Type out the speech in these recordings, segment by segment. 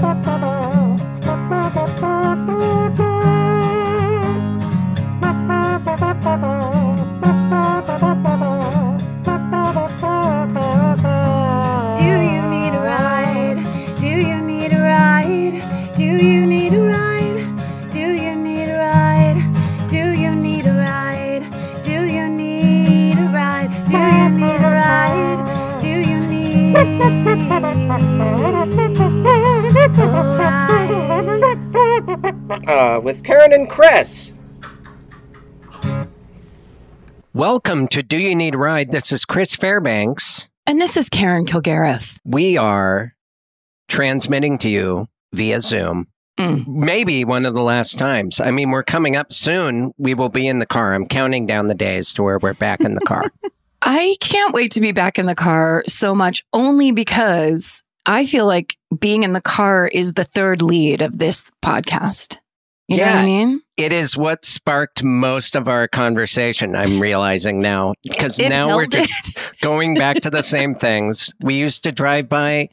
Do you need a ride? Do you need a ride? Do you need a Bye uh, with Karen and Chris. Welcome to Do You Need a Ride? This is Chris Fairbanks. And this is Karen Kilgariff. We are transmitting to you via Zoom. Mm. Maybe one of the last times. I mean, we're coming up soon. We will be in the car. I'm counting down the days to where we're back in the car. I can't wait to be back in the car so much only because I feel like being in the car is the third lead of this podcast. You know what Yeah. I mean? it is what sparked most of our conversation. I'm realizing now because now we're just going back to the same things. We used to drive by,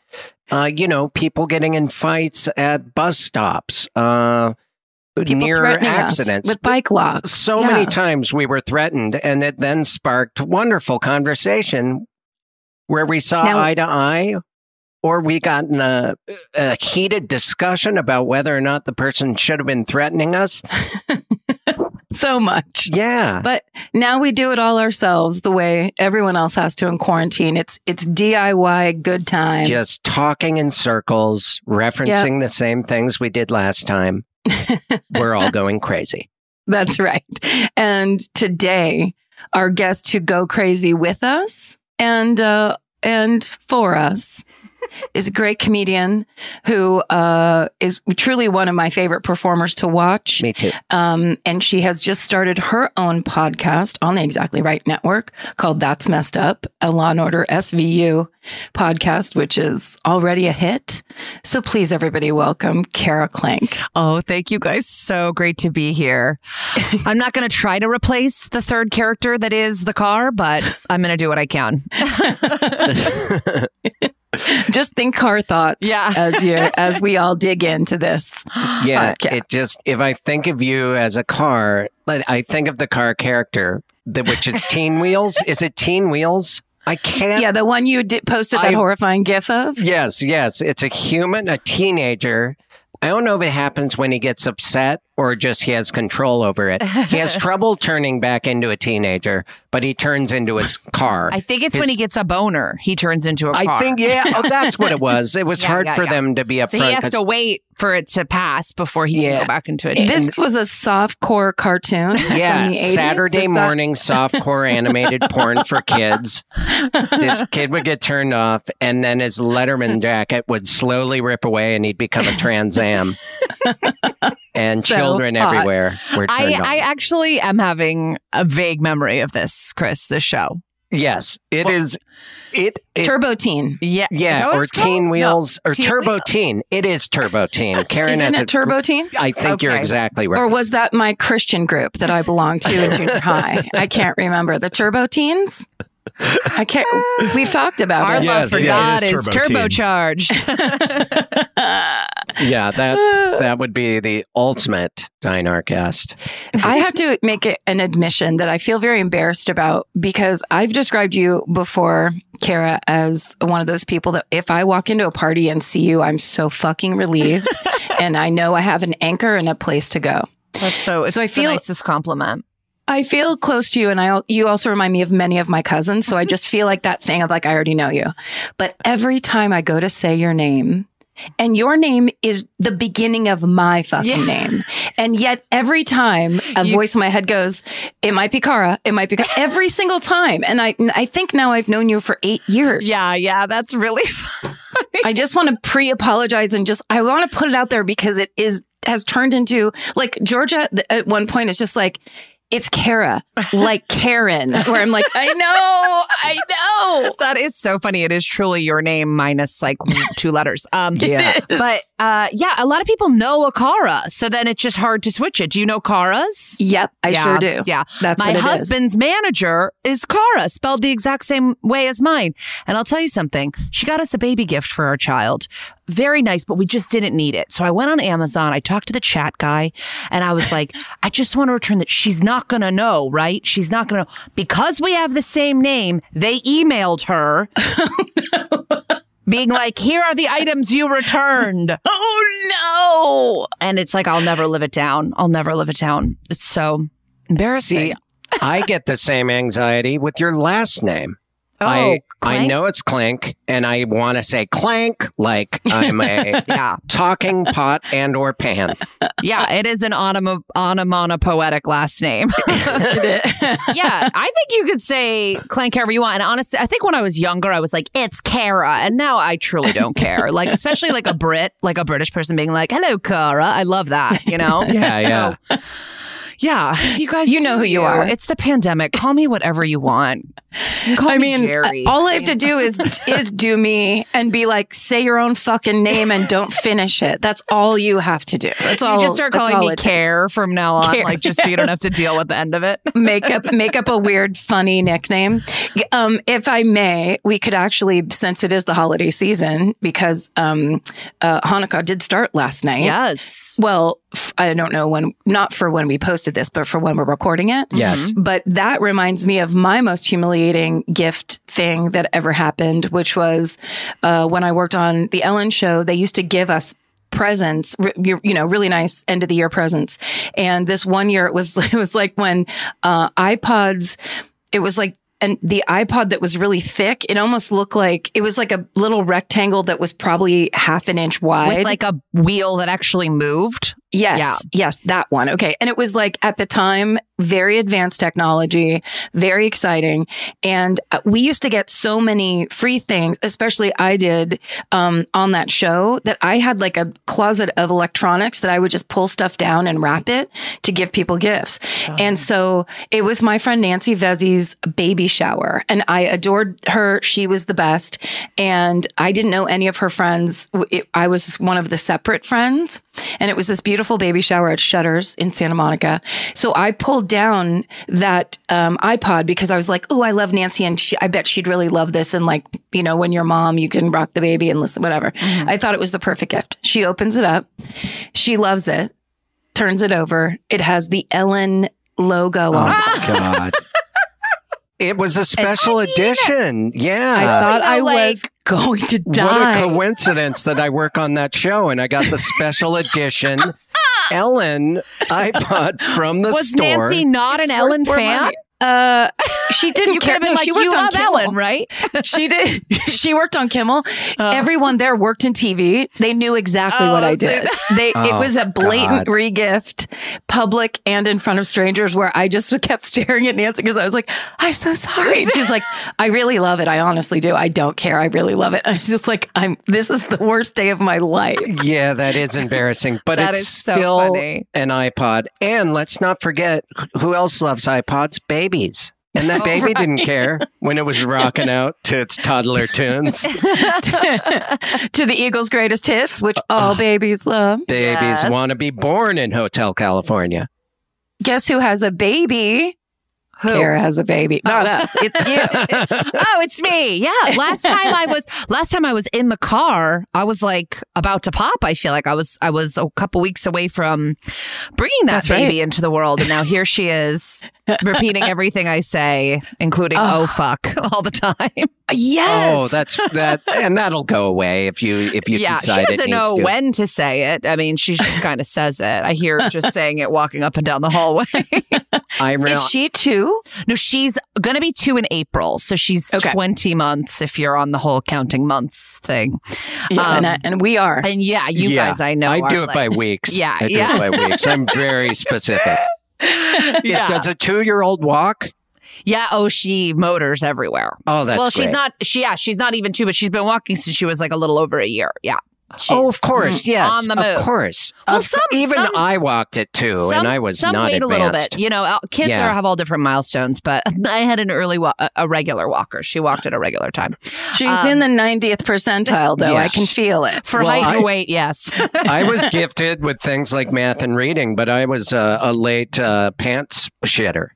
uh, you know, people getting in fights at bus stops, uh, near accidents. with bike locks. so Yeah. many times we were threatened, and it then sparked wonderful conversation where we saw Now- eye to eye. Or we got in a, a heated discussion about whether or not the person should have been threatening us. So much. Yeah. But now we do it all ourselves the way everyone else has to in quarantine. It's it's DIY good time. just talking in circles, referencing the same things we did last time. We're all going crazy. That's right. And today, our guest to go crazy with us and uh, and for us is a great comedian who uh, is truly one of my favorite performers to watch. Me too. Um, and she has just started her own podcast on the Exactly Right Network called That's Messed Up, a Law and Order SVU podcast, which is already a hit. So please, everybody, welcome Kara Klenk. Oh, thank you guys. So great to be here. I'm not going to try to replace the third character that is the car, but I'm going to do what I can. Just think car thoughts Yeah. as you as we all dig into this. Yeah. podcast. It just, if I think of you as a car, I think of the car character, the, which is Teen Wheels. Is it Teen Wheels? I can't. Yeah, the one you did, posted that I- horrifying gif of. Yes, yes. It's a human, a teenager. I don't know if it happens when he gets upset or just he has control over it. He has trouble turning back into a teenager, but he turns into his car. I think it's when he gets a boner, he turns into a car. I think, yeah, oh, that's what it was. It was Yeah, hard yeah, for yeah. them to be a. So he upfront. has 'cause- to wait for it to pass before he Yeah. can go back into it. This was a soft core cartoon. yeah, from the 80s. Saturday Is that- morning softcore animated porn for kids. This kid would get turned off, and then his Letterman jacket would slowly rip away, and he'd become a Trans Am. and So children hot. everywhere were turned I, on. I actually am having a vague memory of this, Chris, this show. yes, it is. It, it Turbo Teen. Yeah. Yeah, or? Teen No. Wheels or Teen Turbo Wheels. Teen. It is Turbo Teen. Karen Isn't has it a- Turbo Teen? I think you're exactly right. Or was that my Christian group that I belonged to in junior high? I can't remember. The Turbo Teens? I can't. We've talked about Our it. love Yes, for yeah, God it is, is Turbo Teen. turbocharged. yeah, that that would be the ultimate Dynarcast. I have to make it an admission that I feel very embarrassed about because I've described you before, Kara, as one of those people that if I walk into a party and see you, I'm so fucking relieved. and I know I have an anchor and a place to go. That's so. It's So I the feel- nicest compliment. I feel close to you, and I you also remind me of many of my cousins. So I mm-hmm. just feel like that thing of like I already know you. But every time I go to say your name, and your name is the beginning of my fucking Yeah. name, and yet every time a You- voice in my head goes, "It might be Kara. It might be Kara," every single time. And I I think now I've known you for eight years. Yeah, yeah, that's really. I just want to pre-apologize and just I want to put it out there because it is has turned into like Georgia at one point It's just like it's Kara, like Karen, where I'm like, I know, I know. That is so funny. It is truly your name minus like two letters. Um, Yeah. but uh, yeah, a lot of people know a Kara, so then it's just hard to switch it. Do you know Kara's? Yep, I Yeah, sure do. Yeah. That's My it is. husband's manager is Kara, spelled the exact same way as mine. And I'll tell you something. She got us a baby gift for our child. Very nice, but we just didn't need it. So I went on Amazon. I talked to the chat guy and I was like, I just want to return that. She's not going to know, right? She's not going to Because we have the same name, they emailed her. Being like, here are the items you returned. Oh no. And it's like, I'll never live it down. I'll never live it down. It's so embarrassing. See, I get the same anxiety with your last name. Oh, I I know it's Klenk, and I want to say Clank like I'm a Yeah. talking pot and or pan. Yeah, it is an onom- onomatopoetic last name. yeah, I think you could say Klenk however you want. And honestly, I think when I was younger, I was like, it's Kara. And now I truly don't care. Like, especially like a Brit, like a British person being like, hello, Kara. I love that, you know? Yeah, yeah. So, yeah, you guys, You know who you are. It's the pandemic. Call me whatever you want. Call I me mean, Jerry. all I have to do is is do me and be like, say your own fucking name and don't finish it. That's all you have to do. That's all. you just start calling me. Care from now on, Care, like just so you don't have to deal with the end of it. make up make up a weird funny nickname um if i may we could actually since it is the holiday season because um uh hanukkah did start last night Yes. well f- i don't know when not for when we posted this but for when we're recording it Yes. but that reminds me of my most humiliating gift thing that ever happened, which was uh, when I worked on the Ellen show. They used to give us presents, you you know, really nice end of the year presents. And this one year, it was it was like when uh, iPods. It was like. And the iPod that was really thick, it almost looked like it was like a little rectangle that was probably half an inch wide. With like a wheel that actually moved. Yes, yes, that one. Okay. And it was like at the time, very advanced technology, very exciting. And uh, we used to get so many free things, especially I did um, on that show, that I had like a closet of electronics that I would just pull stuff down and wrap it to give people gifts. And so it was my friend Nancy Vezzi's baby shower, and I adored her. She was the best. And I didn't know any of her friends. I was one of the separate friends. And it was this beautiful baby shower at Shutters in Santa Monica. So I pulled down that um, iPod because I was like, oh, I love Nancy and she, I bet she'd really love this. And like, you know, when you're mom, you can rock the baby and listen, whatever. I thought it was the perfect gift. She opens it up. She loves it, turns it over. It has the Ellen logo Oh on it. my god. It was a special edition. Yeah. I thought I know, like- was going to die. what a coincidence that I work on that show and I got the special edition Ellen iPod from the Was store. Nancy not It's an Ellen fan? money. Uh, she didn't You could care. have been No, like, she you worked on Kimmel. Ellen, right? she did. She worked on Kimmel. Oh. Everyone there worked in TV. They knew exactly Oh, what I did. They it Oh, was a blatant God. regift, public and in front of strangers, where I just kept staring at Nancy because I was like, "I'm so sorry." And she's like, "I really love it. I honestly do. I don't care. I really love it." I was just like, "I'm. This is the worst day of my life." Yeah, that is embarrassing, but That it's is so still funny. an iPod. And let's not forget who else loves iPods? Babies. And that oh, baby didn't care when it was rocking out to its toddler tunes. to the Eagles' greatest hits, which uh, all babies love. Babies Yes. want to be born in Hotel California. Guess who has a baby? Who? Kara has a baby. Oh. Not us. It's you. oh, it's me. Yeah. Last time I was last time I was in the car, I was like about to pop. I feel like I was I was a couple weeks away from bringing that That's baby right. into the world, and now here she is repeating everything I say, including Oh. "oh fuck" all the time. yes. Oh, that's that, and that'll go away if you if you yeah, she decide it doesn't know to. when to say it. I mean, she just kind of says it. I hear her just saying it walking up and down the hallway. I real, Is she too? No, she's going to be two in April, so she's Okay. twenty months if you're on the whole counting months thing. Yeah, Um, and, I, and we are. And yeah, you yeah, guys, I know, I do it by weeks. Yeah, I do yeah. it by weeks. I'm very specific. yeah. Does a two year old walk? Yeah. Oh, she motors everywhere. Oh, that's well, she's great. not. She yeah, she's not even two, but she's been walking since she was like a little over a year. Yeah. Oh, of course, yes, on the move. of course. Well, Of- some- even some- I walked it too, Some, and I was some not wait advanced. a little bit. You know, uh, kids Yeah. are, have all different milestones, but I had an early wa- a, a regular walker. She walked at a regular time She's um, in the 90th percentile, though. I can feel it. for Well, height I- and weight. Yes. I was gifted with things like math and reading, but I was uh, a late uh, pants shitter.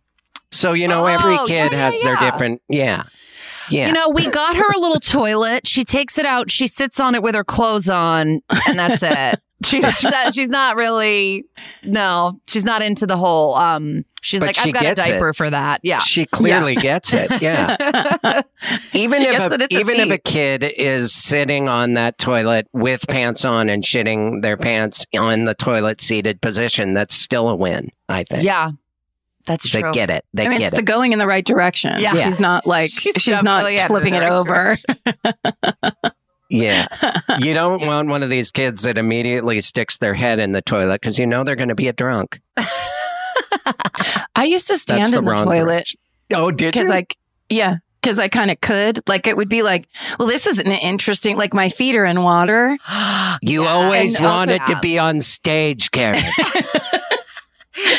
So you know, every Oh, kid yeah, has yeah, their yeah. different. Yeah, yeah. You know, we got her a little toilet. She takes it out. She sits on it with her clothes on, and that's it. She, she's, not, really. No, she's not into the whole. Um, she's But like, she I've got a gets it. diaper for that. Yeah. She clearly gets it. Yeah. even She if a, it's a even if a kid is sitting on that toilet with pants on and shitting their pants on the toilet seated position, that's still a win. I think. Yeah, that's They true. get it. They I mean, get it's it. the going in the right direction. Yeah. She's not like, She's she's, not definitely flipping it over. Yeah. you don't want one of these kids that immediately sticks their head in the toilet because you know they're going to be a drunk. I used to stand the in the wrong toilet direction. Oh, did because you? like, yeah, because I kind of could. Like, it would be like, well, this is an interesting, like, my feet are in water. you Yeah, always and also- wanted to be on stage, Karen.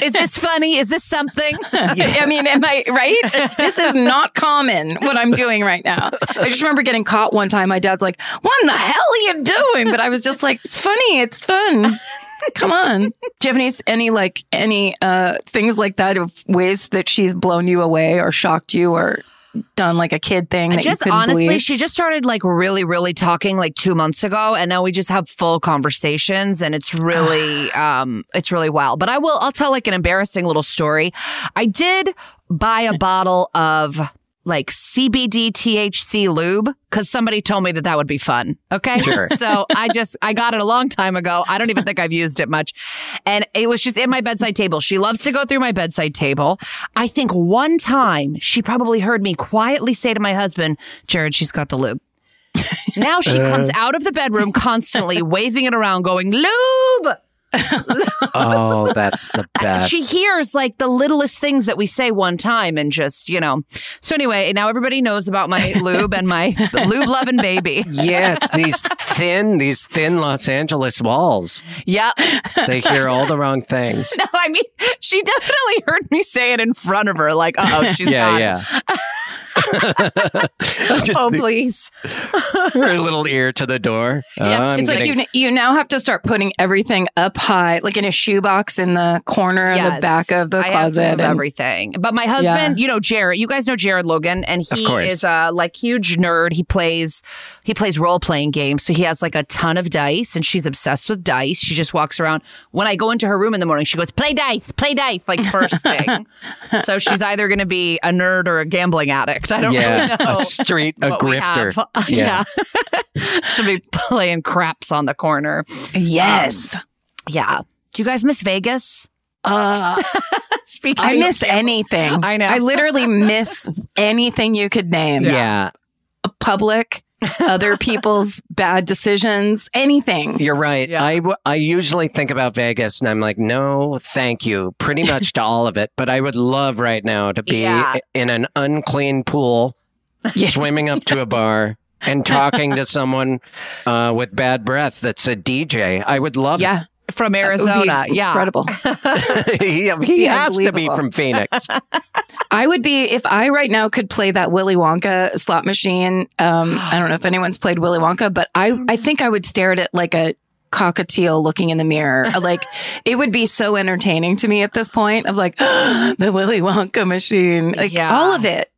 Is this funny? Is this something? I mean, am I right? This is not common what I'm doing right now. I just remember getting caught one time. My dad's like, "What in the hell are you doing?" But I was just like, "It's funny. It's fun. Come on." Do you have any any like any uh things like that of ways that she's blown you away or shocked you or done like a kid thing just honestly, believe? she just started like really, really talking like two months ago, and now we just have full conversations, and it's really, um, it's really wild. But I will, I'll tell like an embarrassing little story. I did buy a bottle of like CBD THC lube because somebody told me that that would be fun. Okay, Sure. so I just I got it a long time ago. I don't even think I've used it much, and it was just in my bedside table. She loves to go through my bedside table. I think one time she probably heard me quietly say to my husband, Jared, she's got the lube. now she comes uh. out of the bedroom constantly waving it around, going, Lube! oh, that's the best. She hears like the littlest things that we say one time and just, you know. So anyway, now everybody knows about my lube and my lube loving baby. yeah, it's these thin, these thin Los Angeles walls. Yep. They hear all the wrong things. No, I mean, she definitely heard me say it in front of her, like, oh, she's yeah, got yeah. Just Oh, the- please. her little ear to the door. Oh, I'm it's like you you now have to start putting everything up high, like in a shoebox in the corner in the back of the I have closet. move and- everything. But my husband, you know, Jared, you guys know Jared Logan, and he is a like huge nerd. He plays he plays role playing games. So he has like a ton of dice and she's obsessed with dice. She just walks around. When I go into her room in the morning, she goes, Play dice, play dice, like first thing. so she's either gonna be a nerd or a gambling addict. I don't yeah, really know. a street, a grifter. Yeah. yeah. She'll be playing craps on the corner. yes. Yeah. Do you guys miss Vegas? Uh, Speaking I of miss anything. I know. I literally miss anything you could name. yeah, A Public, other people's bad decisions, anything. you're right. Yeah. I, w- I usually think about Vegas and I'm like, no, thank you, pretty much to all of it. But I would love right now to be Yeah. in an unclean pool, swimming up to a bar. And talking to someone uh, with bad breath that's a DJ. I would love Yeah. from It would be Arizona. Yeah. Incredible. he he has to be from Phoenix. I would be if I right now could play that Willy Wonka slot machine. Um, I don't know if anyone's played Willy Wonka, but I I think I would stare at it like a cockatiel looking in the mirror. Like it would be so entertaining to me at this point of like the Willy Wonka machine, like Yeah. all of it,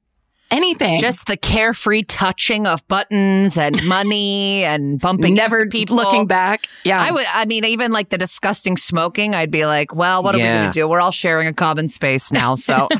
anything. Just the carefree touching of buttons and money and bumping never into people. looking back. Yeah, I would. I mean, even like the disgusting smoking, I'd be like, "Well, what are we going to do? We're all sharing a common space now." So,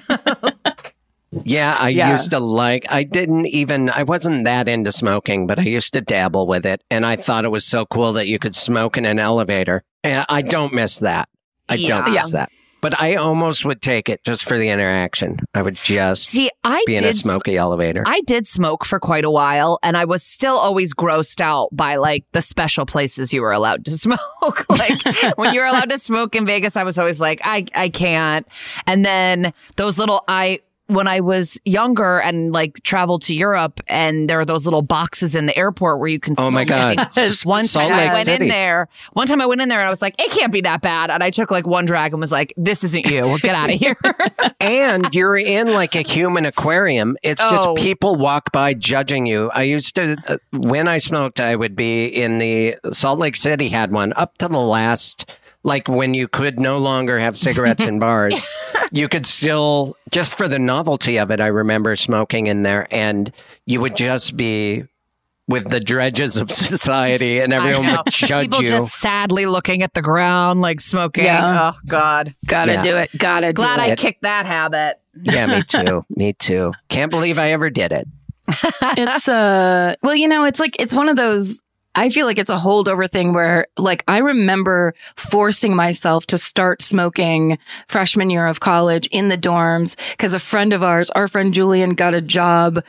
Yeah, I Yeah. used to like, I didn't even, I wasn't that into smoking, but I used to dabble with it. And I thought it was so cool that you could smoke in an elevator. And I don't miss that. I don't Yeah. miss that. But I almost would take it just for the interaction. I would just see, I be in a smoky elevator. I did smoke for quite a while, and I was still always grossed out by like the special places you were allowed to smoke. like when you were allowed to smoke in Vegas, I was always like, I I can't. And then those little I when I was younger and like traveled to Europe, and there are those little boxes in the airport where you can. Oh my. I God. One Salt time I Lake went City. in there. One time I went in there and I was like, it can't be that bad. And I took like one drag and was like, this isn't you. Get out of here. and you're in like a human aquarium. It's Oh. just people walk by judging you. I used to, uh, when I smoked, I would be in the Salt Lake City had one up to the last, like when you could no longer have cigarettes in bars. You could still, just for the novelty of it, I remember smoking in there and you would just be with the dredges of society and everyone know. would judge People you. just sadly looking at the ground, like smoking. Yeah. Oh God. gotta Yeah. do it. Gotta do it. Glad do I it. kicked that habit. yeah, me too. Me too. Can't believe I ever did it. it's uh well you know it's like it's one of those I feel like it's a holdover thing where like I remember forcing myself to start smoking freshman year of college in the dorms because a friend of ours, our friend Julian got a job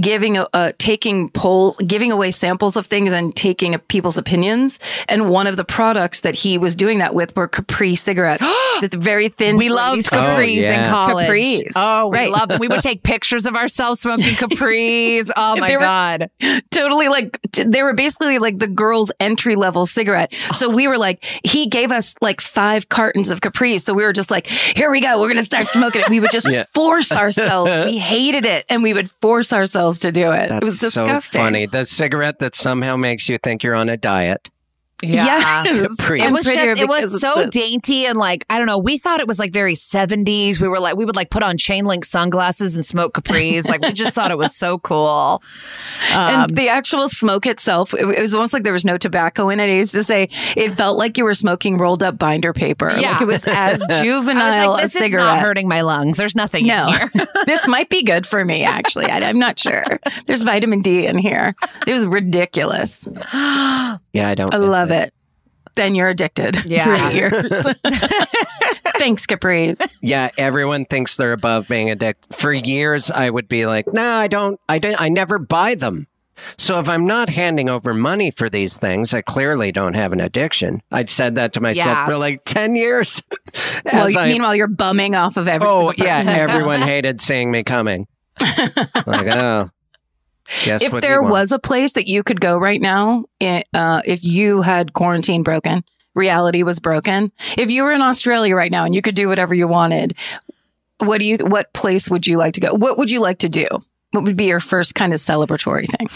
giving a, uh, taking polls, giving away samples of things and taking people's opinions. And one of the products that he was doing that with were Capri cigarettes. the very thin. We loved cigarettes. Oh, Capris yeah. in college. Capris. Oh, we Right. loved them. We would take pictures of ourselves smoking Capris. Oh my God. totally like they were basically like the girls entry level cigarette. So we were like he gave us like five cartons of capris so we were just like here we go. We're gonna start smoking it. We would just Yeah. force ourselves. We hated it and we would force ourselves to do it. That's it was disgusting so funny. The cigarette that somehow makes you think you're on a diet. Yes. Capri. It was just, it was so this. dainty and like, I don't know. We thought it was like very 70s. We were like, we would like put on chain link sunglasses and smoke Capris. like, we just thought it was so cool. Um, and the actual smoke itself, it, it was almost like there was no tobacco in it. I used to say it felt like you were smoking rolled up binder paper. Yeah. Like it was as I was juvenile like, a this is cigarette. not hurting my lungs. There's nothing No, in here. this might be good for me. Actually, I, I'm not sure. There's vitamin D in here. It was ridiculous. Yeah, I don't. I love it. Then you're addicted Yeah. for years. Thanks, Capri's. Yeah, everyone thinks they're above being addicted. For years, I would be like, "No, I don't. I don't. I never buy them." So if I'm not handing over money for these things, I clearly don't have an addiction. I'd said that to myself Yeah. for like ten years. Well, I- meanwhile, you're bumming off of every. oh yeah, everyone hated seeing me coming. like, oh, guess if there was a place that you could go right now, uh, if you had quarantine broken, reality was broken. If you were in Australia right now and you could do whatever you wanted, what do you? What place would you like to go? What would you like to do? What would be your first kind of celebratory thing?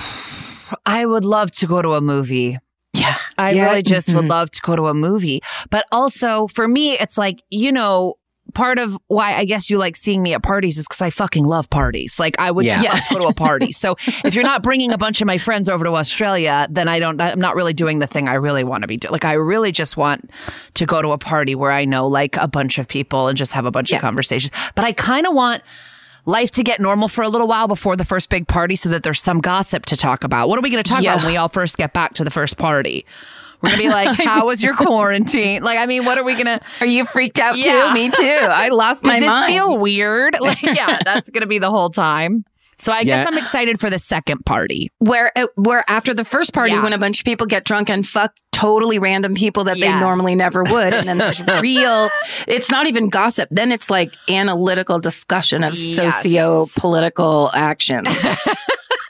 I would love to go to a movie. Yeah. I Yeah. really just would Mhm. love to go to a movie. But also for me, it's like, you know, part of why I guess you like seeing me at parties is because I fucking love parties. Like I would just Yeah. love to go to a party. So if you're not bringing a bunch of my friends over to Australia, then I don't, I'm not really doing the thing I really want to be doing. Like I really just want to go to a party where I know like a bunch of people and just have a bunch Yeah. of conversations. But I kind of want life to get normal for a little while before the first big party so that there's some gossip to talk about. What are we going to talk Yeah. about when we all first get back to the first party? We're going to be like, how was your quarantine? Like, I mean, what are we going to, Are you freaked out Yeah. too? Me too. I lost my mind. does this mind. feel weird? Like, yeah, that's going to be the whole time. So I guess I'm excited for the second party. where uh, where after the first party Yeah. when a bunch of people get drunk and fuck totally random people that Yeah. they normally never would and then there's real it's not even gossip then it's like analytical discussion of Yes. socio-political actions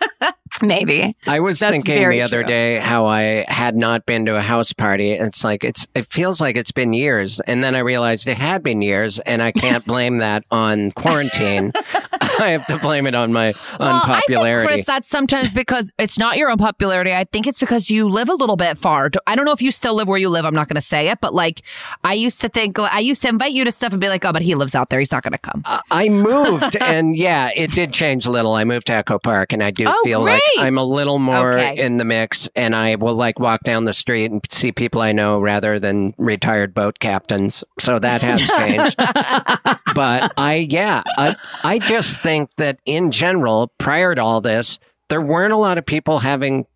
Maybe. I was That's thinking the other true. day how I had not been to a house party. It's like it's it feels like it's been years, and then I realized it had been years, and I can't blame that on quarantine. I have to blame it on my Well, unpopularity. Chris, that's sometimes because it's not your unpopularity. I think it's because you live a little bit far. I don't know if you still live where you live. I'm not going to say it, but like I used to think, I used to invite you to stuff and be like, oh, but he lives out there. He's not going to come. I moved, and yeah, it did change a little. I moved to Echo Park, and I do Oh, feel like. I'm a little more Okay. in the mix, and I will like walk down the street and see people I know rather than retired boat captains. So that has changed. but I, yeah, I, I just think that in general, prior to all this, there weren't a lot of people having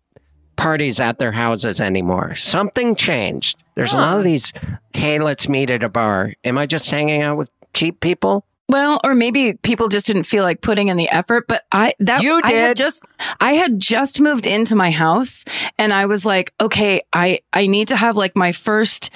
parties at their houses anymore. Something changed. There's a lot of these, hey, let's meet at a bar. Am I just hanging out with cheap people? Well, or maybe people just didn't feel like putting in the effort, but I that You I had did. just I had just moved into my house and I was like, okay, I I need to have like my first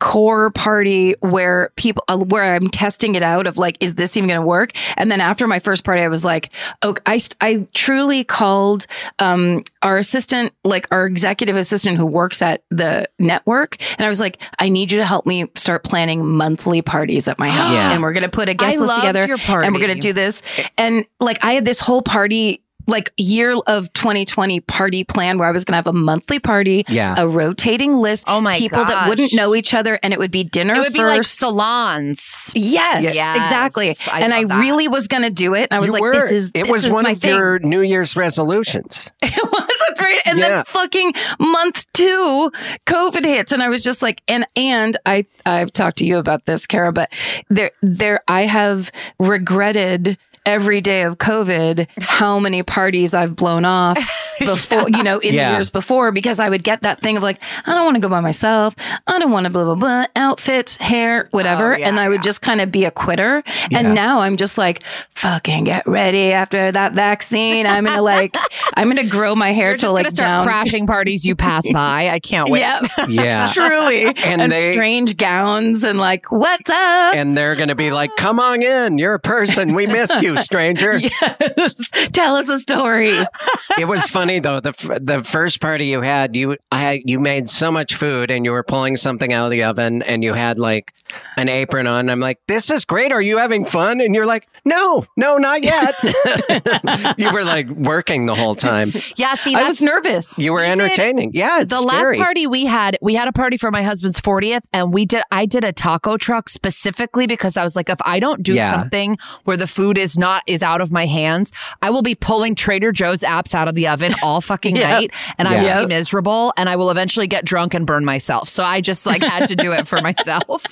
core party where people uh, where I'm testing it out of like is this even going to work and then after my first party I was like oh I I truly called um our assistant like our executive assistant who works at the network and I was like I need you to help me start planning monthly parties at my house Yeah. and we're going to put a guest I list together your party. and we're going to do this and like I had this whole party like year of 2020 party plan where I was going to have a monthly party, Yeah. a rotating list, Oh my people that wouldn't know each other, and it would be dinner it would be like salons. yes, Yes. exactly. I and I that. really was going to do it. I was You like, were. this is it this was is one my of thing. your New Year's resolutions. it was that's right. And Yeah. then fucking month two, COVID hits, and I was just like, and and I I've talked to you about this, Kara, but there there I have regretted every day of COVID how many parties I've blown off before, you know, in Yeah. the years before because I would get that thing of like, I don't want to go by myself. I don't want to blah, blah, blah, outfits, hair, whatever. Oh, yeah, and I would just kind of be a quitter. And now I'm just like, fucking get ready after that vaccine. I'm going to like, I'm going to grow my hair You're till like start down. crashing parties you pass by. I can't wait. Yeah, Yeah. truly. And and they- strange gowns and like, what's up? and they're going to be like, come on in. You're a person. We miss you, stranger. yes. Tell us a story. It was funny though. The f- the first party you had, you I you made so much food and you were pulling something out of the oven and you had like an apron on. I'm like, this is great. Are you having fun? And you're like, no, no, not yet. you were like working the whole time. Yeah, see, I was nervous. You were did- entertaining. Yeah, it's the scary. last party we had, we had a party for my husband's 40th and we did, I did a taco truck specifically because I was like, if I don't do Yeah. something where the food is not, is out of my hands, I will be pulling Trader Joe's apps out of the oven all fucking Yep. night and I Yeah. will be miserable and I will eventually get drunk and burn myself. So I just like had to do it for myself.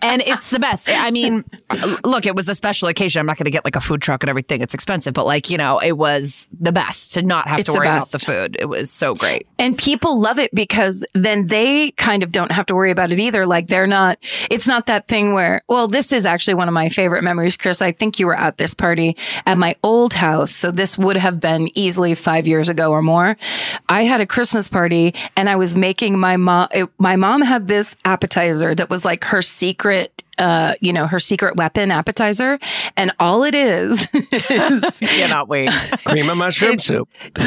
And it's the best. I mean, look, it was a special occasion. I'm not going to get like a food truck and everything. It's expensive, but like, you know, it was the best to not have It's to the worry about the food. It was so great. And people love it because then they kind of don't have to worry about it either. Like they're not, it's not that thing where, well, this is actually one of my favorite memories, Chris. I think you were at this party at my old house. So this would have been easily five years ago or more. I had a Christmas party and I was making my mom, it, my mom had this appetizer that was like her secret uh, you know, her secret weapon appetizer. And all it is is Cannot wait. Cream of mushroom soup.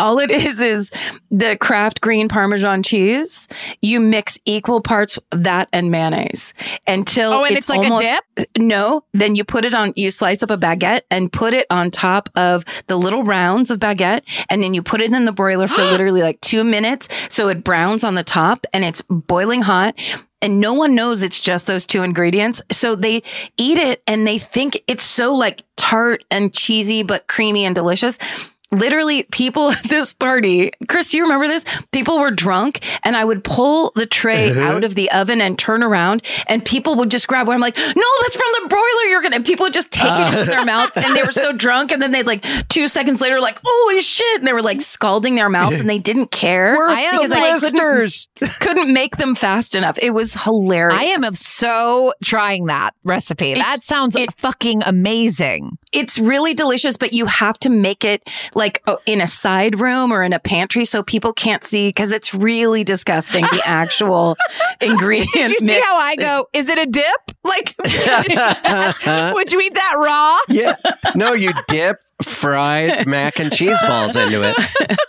All it is is the Kraft green Parmesan cheese. You mix equal parts of that and mayonnaise until Oh, and it's like a dip. No, then you put it on. You slice up a baguette and put it on top of the little rounds of baguette, and then you put it in the broiler for literally like two minutes, so it browns on the top and it's boiling hot. And no one knows it's just those two ingredients. So they eat it and they think it's so like tart and cheesy, but creamy and delicious. Literally, people at this party, Chris, do you remember this? People were drunk and I would pull the tray uh-huh. out of the oven and turn around and people would just grab one. I'm like, no, that's from the broiler. You're going to, people would just take it in their uh-huh. mouth and they were so drunk. And then they'd like two seconds later, like, holy shit. And they were like scalding their mouth and they didn't care. Worth I am the because I couldn't- couldn't make them fast enough. It was hilarious. I am so trying that recipe. that sounds it- fucking amazing. It's really delicious, but you have to make it like in a side room or in a pantry so people can't see because it's really disgusting. The actual ingredient. Did you see how I go? Is it a dip? Like, would you eat that raw? yeah. No, you dip fried mac and cheese balls into it.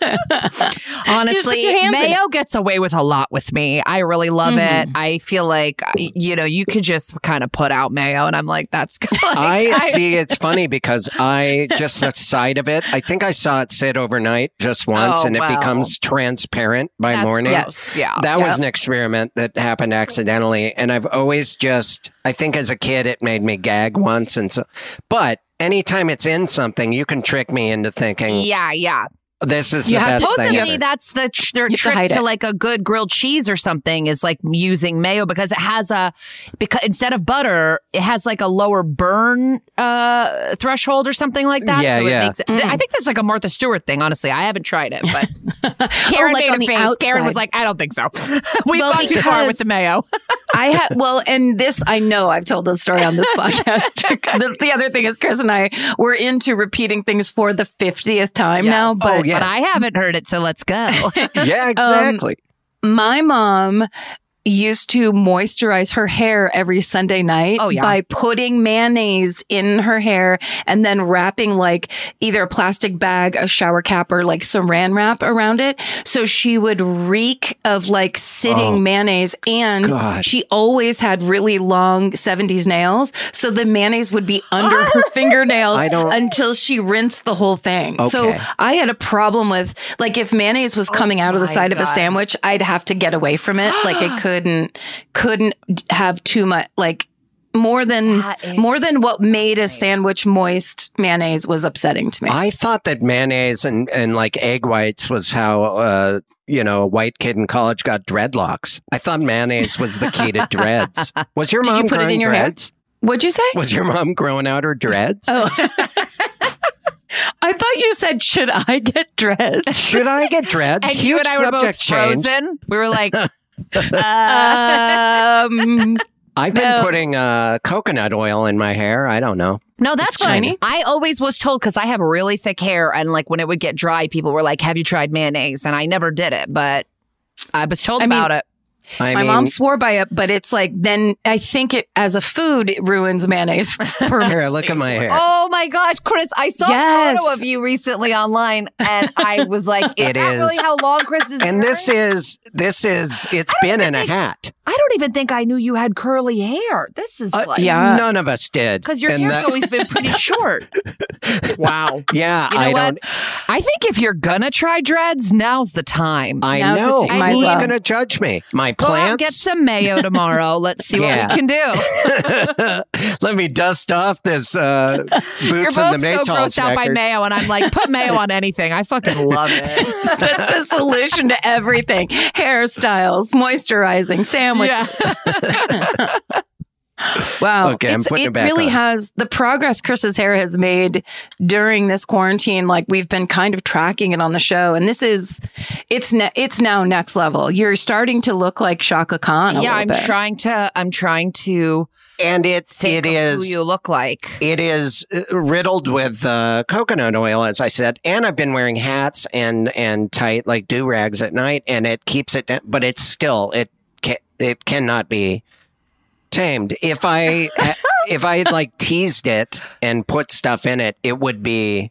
Honestly, your in mayo gets away with a lot with me. I really love Mm-hmm. it. I feel like you know you could just kind of put out mayo, and I'm like, that's good. I see. It's funny because I just the sight of it. I think I saw it sit overnight just once, Oh, and it well. becomes transparent by That's morning. gross. Yeah. That Yeah. was an experiment that happened accidentally, and I've always just. I think as a kid it made me gag once, and so. But anytime it's in something, you can trick me into thinking yeah, yeah. This is You the have best to- thing Supposedly, ever. that's the tr- their have to trick to, like a good grilled cheese or something is like using mayo because it has a because instead of butter, it has like a lower burn uh threshold or something like that. Yeah, so yeah. It makes it, I think that's like a Martha Stewart thing. Honestly, I haven't tried it, but Oh, Karen like made on a the face. Karen was like, "I don't think so. We've Well, gone too far with the mayo." I have well, and this I know I've told this story on this podcast. the, the other thing is, Chris and I we're into repeating things for the fiftieth time now. But Oh, yeah. But I haven't heard it, so let's go. yeah, um, exactly. my mom used to moisturize her hair every Sunday night Oh, yeah. by putting mayonnaise in her hair and then wrapping like either a plastic bag, a shower cap, or like saran wrap around it. So she would reek of like sitting Oh, mayonnaise and God. she always had really long 70s nails. So the mayonnaise would be under her fingernails until she rinsed the whole thing. So I had a problem with like if mayonnaise was oh coming out of the my side of a sandwich, I'd have to get away from it. Like it couldn't couldn't have too much like more than more than what made a sandwich moist mayonnaise was upsetting to me. I thought that mayonnaise and, and like egg whites was how uh you know a white kid in college got dreadlocks. I thought mayonnaise was the key to dreads. Was your Did mom you put it in your hair? dreads? What'd you say? Was your mom growing out her dreads? Oh. I thought you said, should I get dreads? Should I get dreads? and you Huge and I were both subject change. frozen. We were like, um, I've been No. putting uh, coconut oil in my hair. I don't know. No, that's It's fine. shiny. I always was told because I have really thick hair, and like when it would get dry, people were like, "Have you tried mayonnaise?" And I never did it, but I was told I mean, about it. I my mean, mom swore by it, but it's like then I think it as a food it ruins mayonnaise for me. here, look at my hair. Oh my gosh, Chris! I saw Yes. a photo of you recently online, and I was like, "Is It that is. really how long Chris is?" and this is this is it's been in a hat. I don't even think I knew you had curly hair. This is Uh, like, yeah. None of us did. because your And hair's that- always been pretty short. wow. Yeah, You know I what? don't. I think if you're gonna try dreads, now's the time. I Now's know. time, might Who's well. going to judge me? My Go out and plants. get some mayo tomorrow. Let's see Yeah. what we can do. Let me dust off this uh, You're boots and the both so Maytals grossed out by mayo, and I'm like, put mayo on anything. I fucking love it. That's the solution to everything: hairstyles, moisturizing, sandwich. Wow. Okay, I'm putting it it back really on. has the progress Chris's hair has made during this quarantine. Like we've been kind of tracking it on the show, and this is it's ne- it's now next level. You're starting to look like Chaka Khan. A yeah, little I'm bit. trying to. I'm trying to and it think it of who you look like. it is uh, riddled with uh, coconut oil, as I said, and I've been wearing hats and and tight like do rags at night, and it keeps it. But it's still it can, it cannot be tamed. If I if I like teased it and put stuff in it, it would be.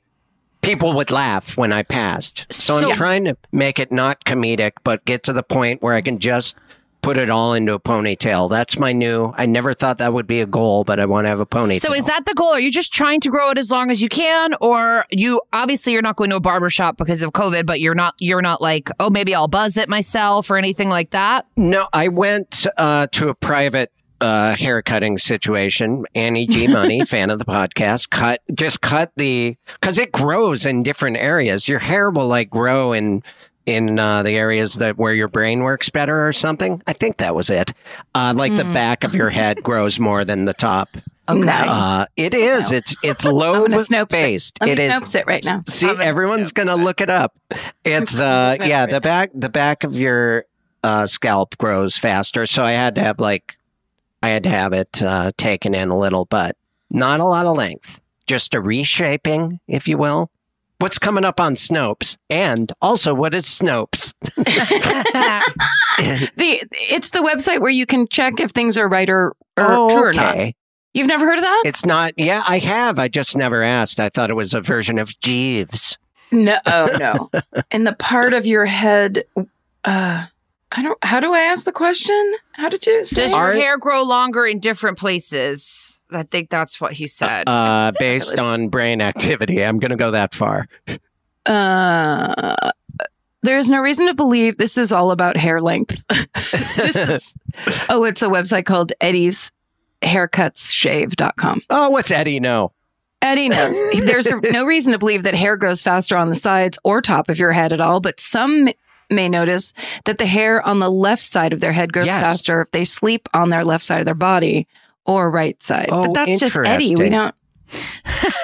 People would laugh when I passed. So, So- I'm trying to make it not comedic, but get to the point where I can just put it all into a ponytail. That's my new. I never thought that would be a goal, but I want to have a ponytail. So is that the goal? Are you just trying to grow it as long as you can, or you obviously you're not going to a barber shop because of COVID, but you're not you're not like oh maybe I'll buzz it myself or anything like that. No, I went uh, to a private uh, hair cutting situation. Annie G Money, fan of the podcast, cut just cut the because it grows in different areas. Your hair will like grow in in uh, the areas that where your brain works better or something. I think that was it. Uh, like the back of your head grows more than the top. No. Uh, it is. It's it's low gonna Snopes it. based. Let me It is. Snopes it right now. See, gonna everyone's gonna look it up. It's uh, yeah, the back the back of your uh, scalp grows faster, so I had to have like, I had to have it uh, taken in a little, but not a lot of length. just a reshaping, if you will. What's coming up on Snopes? And also, what is Snopes? The it's the website where you can check if things are right or, or oh, true or not. okay. You've never heard of that? It's not. Yeah, I have. I just never asked. I thought it was a version of Jeeves. No, oh no. In the part of your head, uh, I don't. How do I ask the question? How did you say? Does your Are- hair grow longer in different places? I think that's what he said. Uh, based on brain activity. I'm going to go that far. Uh, there is no reason to believe this is all about hair length. this is, oh, it's a website called Eddie's haircutshave.com. Oh, what's Eddie know? Eddie knows. There's no reason to believe that hair grows faster on the sides or top of your head at all, but some m- may notice that the hair on the left side of their head grows Yes. faster if they sleep on their left side of their body or right side. Oh, but that's just Eddie. We don't.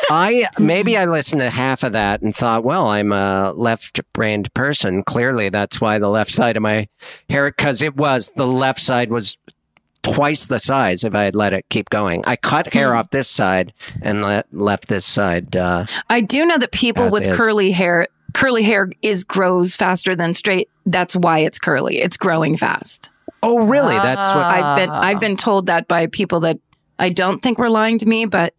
I maybe I listened to half of that and thought, well, I'm a left-brained person. Clearly, that's why the left side of my hair, because it was the left side was twice the size if I had let it keep going. I cut Hmm. hair off this side and let, left this side. Uh, I do know that people with is. curly hair, curly hair is grows faster than straight. That's why it's curly. It's growing fast. oh, really? That's what. I've been I've been told that by people that I don't think were lying to me, but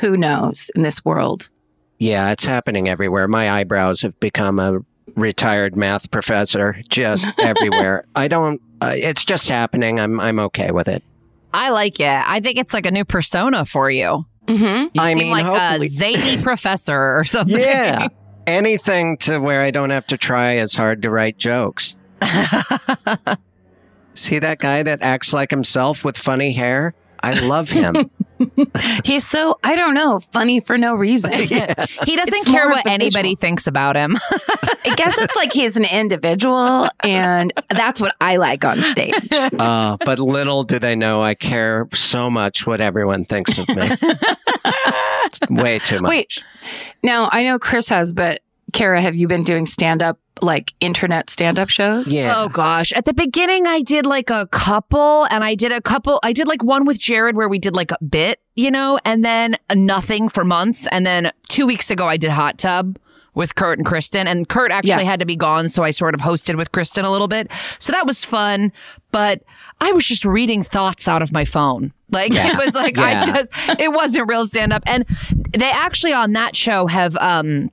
who knows in this world. Yeah, it's happening everywhere. My eyebrows have become a retired math professor, just everywhere. I don't. Uh, it's just happening. I'm I'm okay with it. I like it. I think it's like a new persona for you. hmm You I seem mean, like hopefully- a zany professor or something. Yeah. Anything to where I don't have to try as hard to write jokes. See that guy that acts like himself with funny hair? I love him. He's so I don't know funny for no reason. he doesn't It's care what anybody thinks about him. I guess it's like he's an individual, and that's what I like on stage. uh, but little do they know I care so much what everyone thinks of me. It's way too much. Wait. Now I know Chris has, but Kara, have you been doing stand up like internet stand up shows? Yeah. Oh gosh. At the beginning I did like a couple and I did a couple I did like one with Jared where we did like a bit, you know, and then nothing for months and then 2 weeks ago I did Hot Tub with Kurt and Kristen and Kurt actually Yeah. had to be gone so I sort of hosted with Kristen a little bit. So that was fun, but I was just reading thoughts out of my phone. Like it was like I just it wasn't real stand up and they actually on that show have um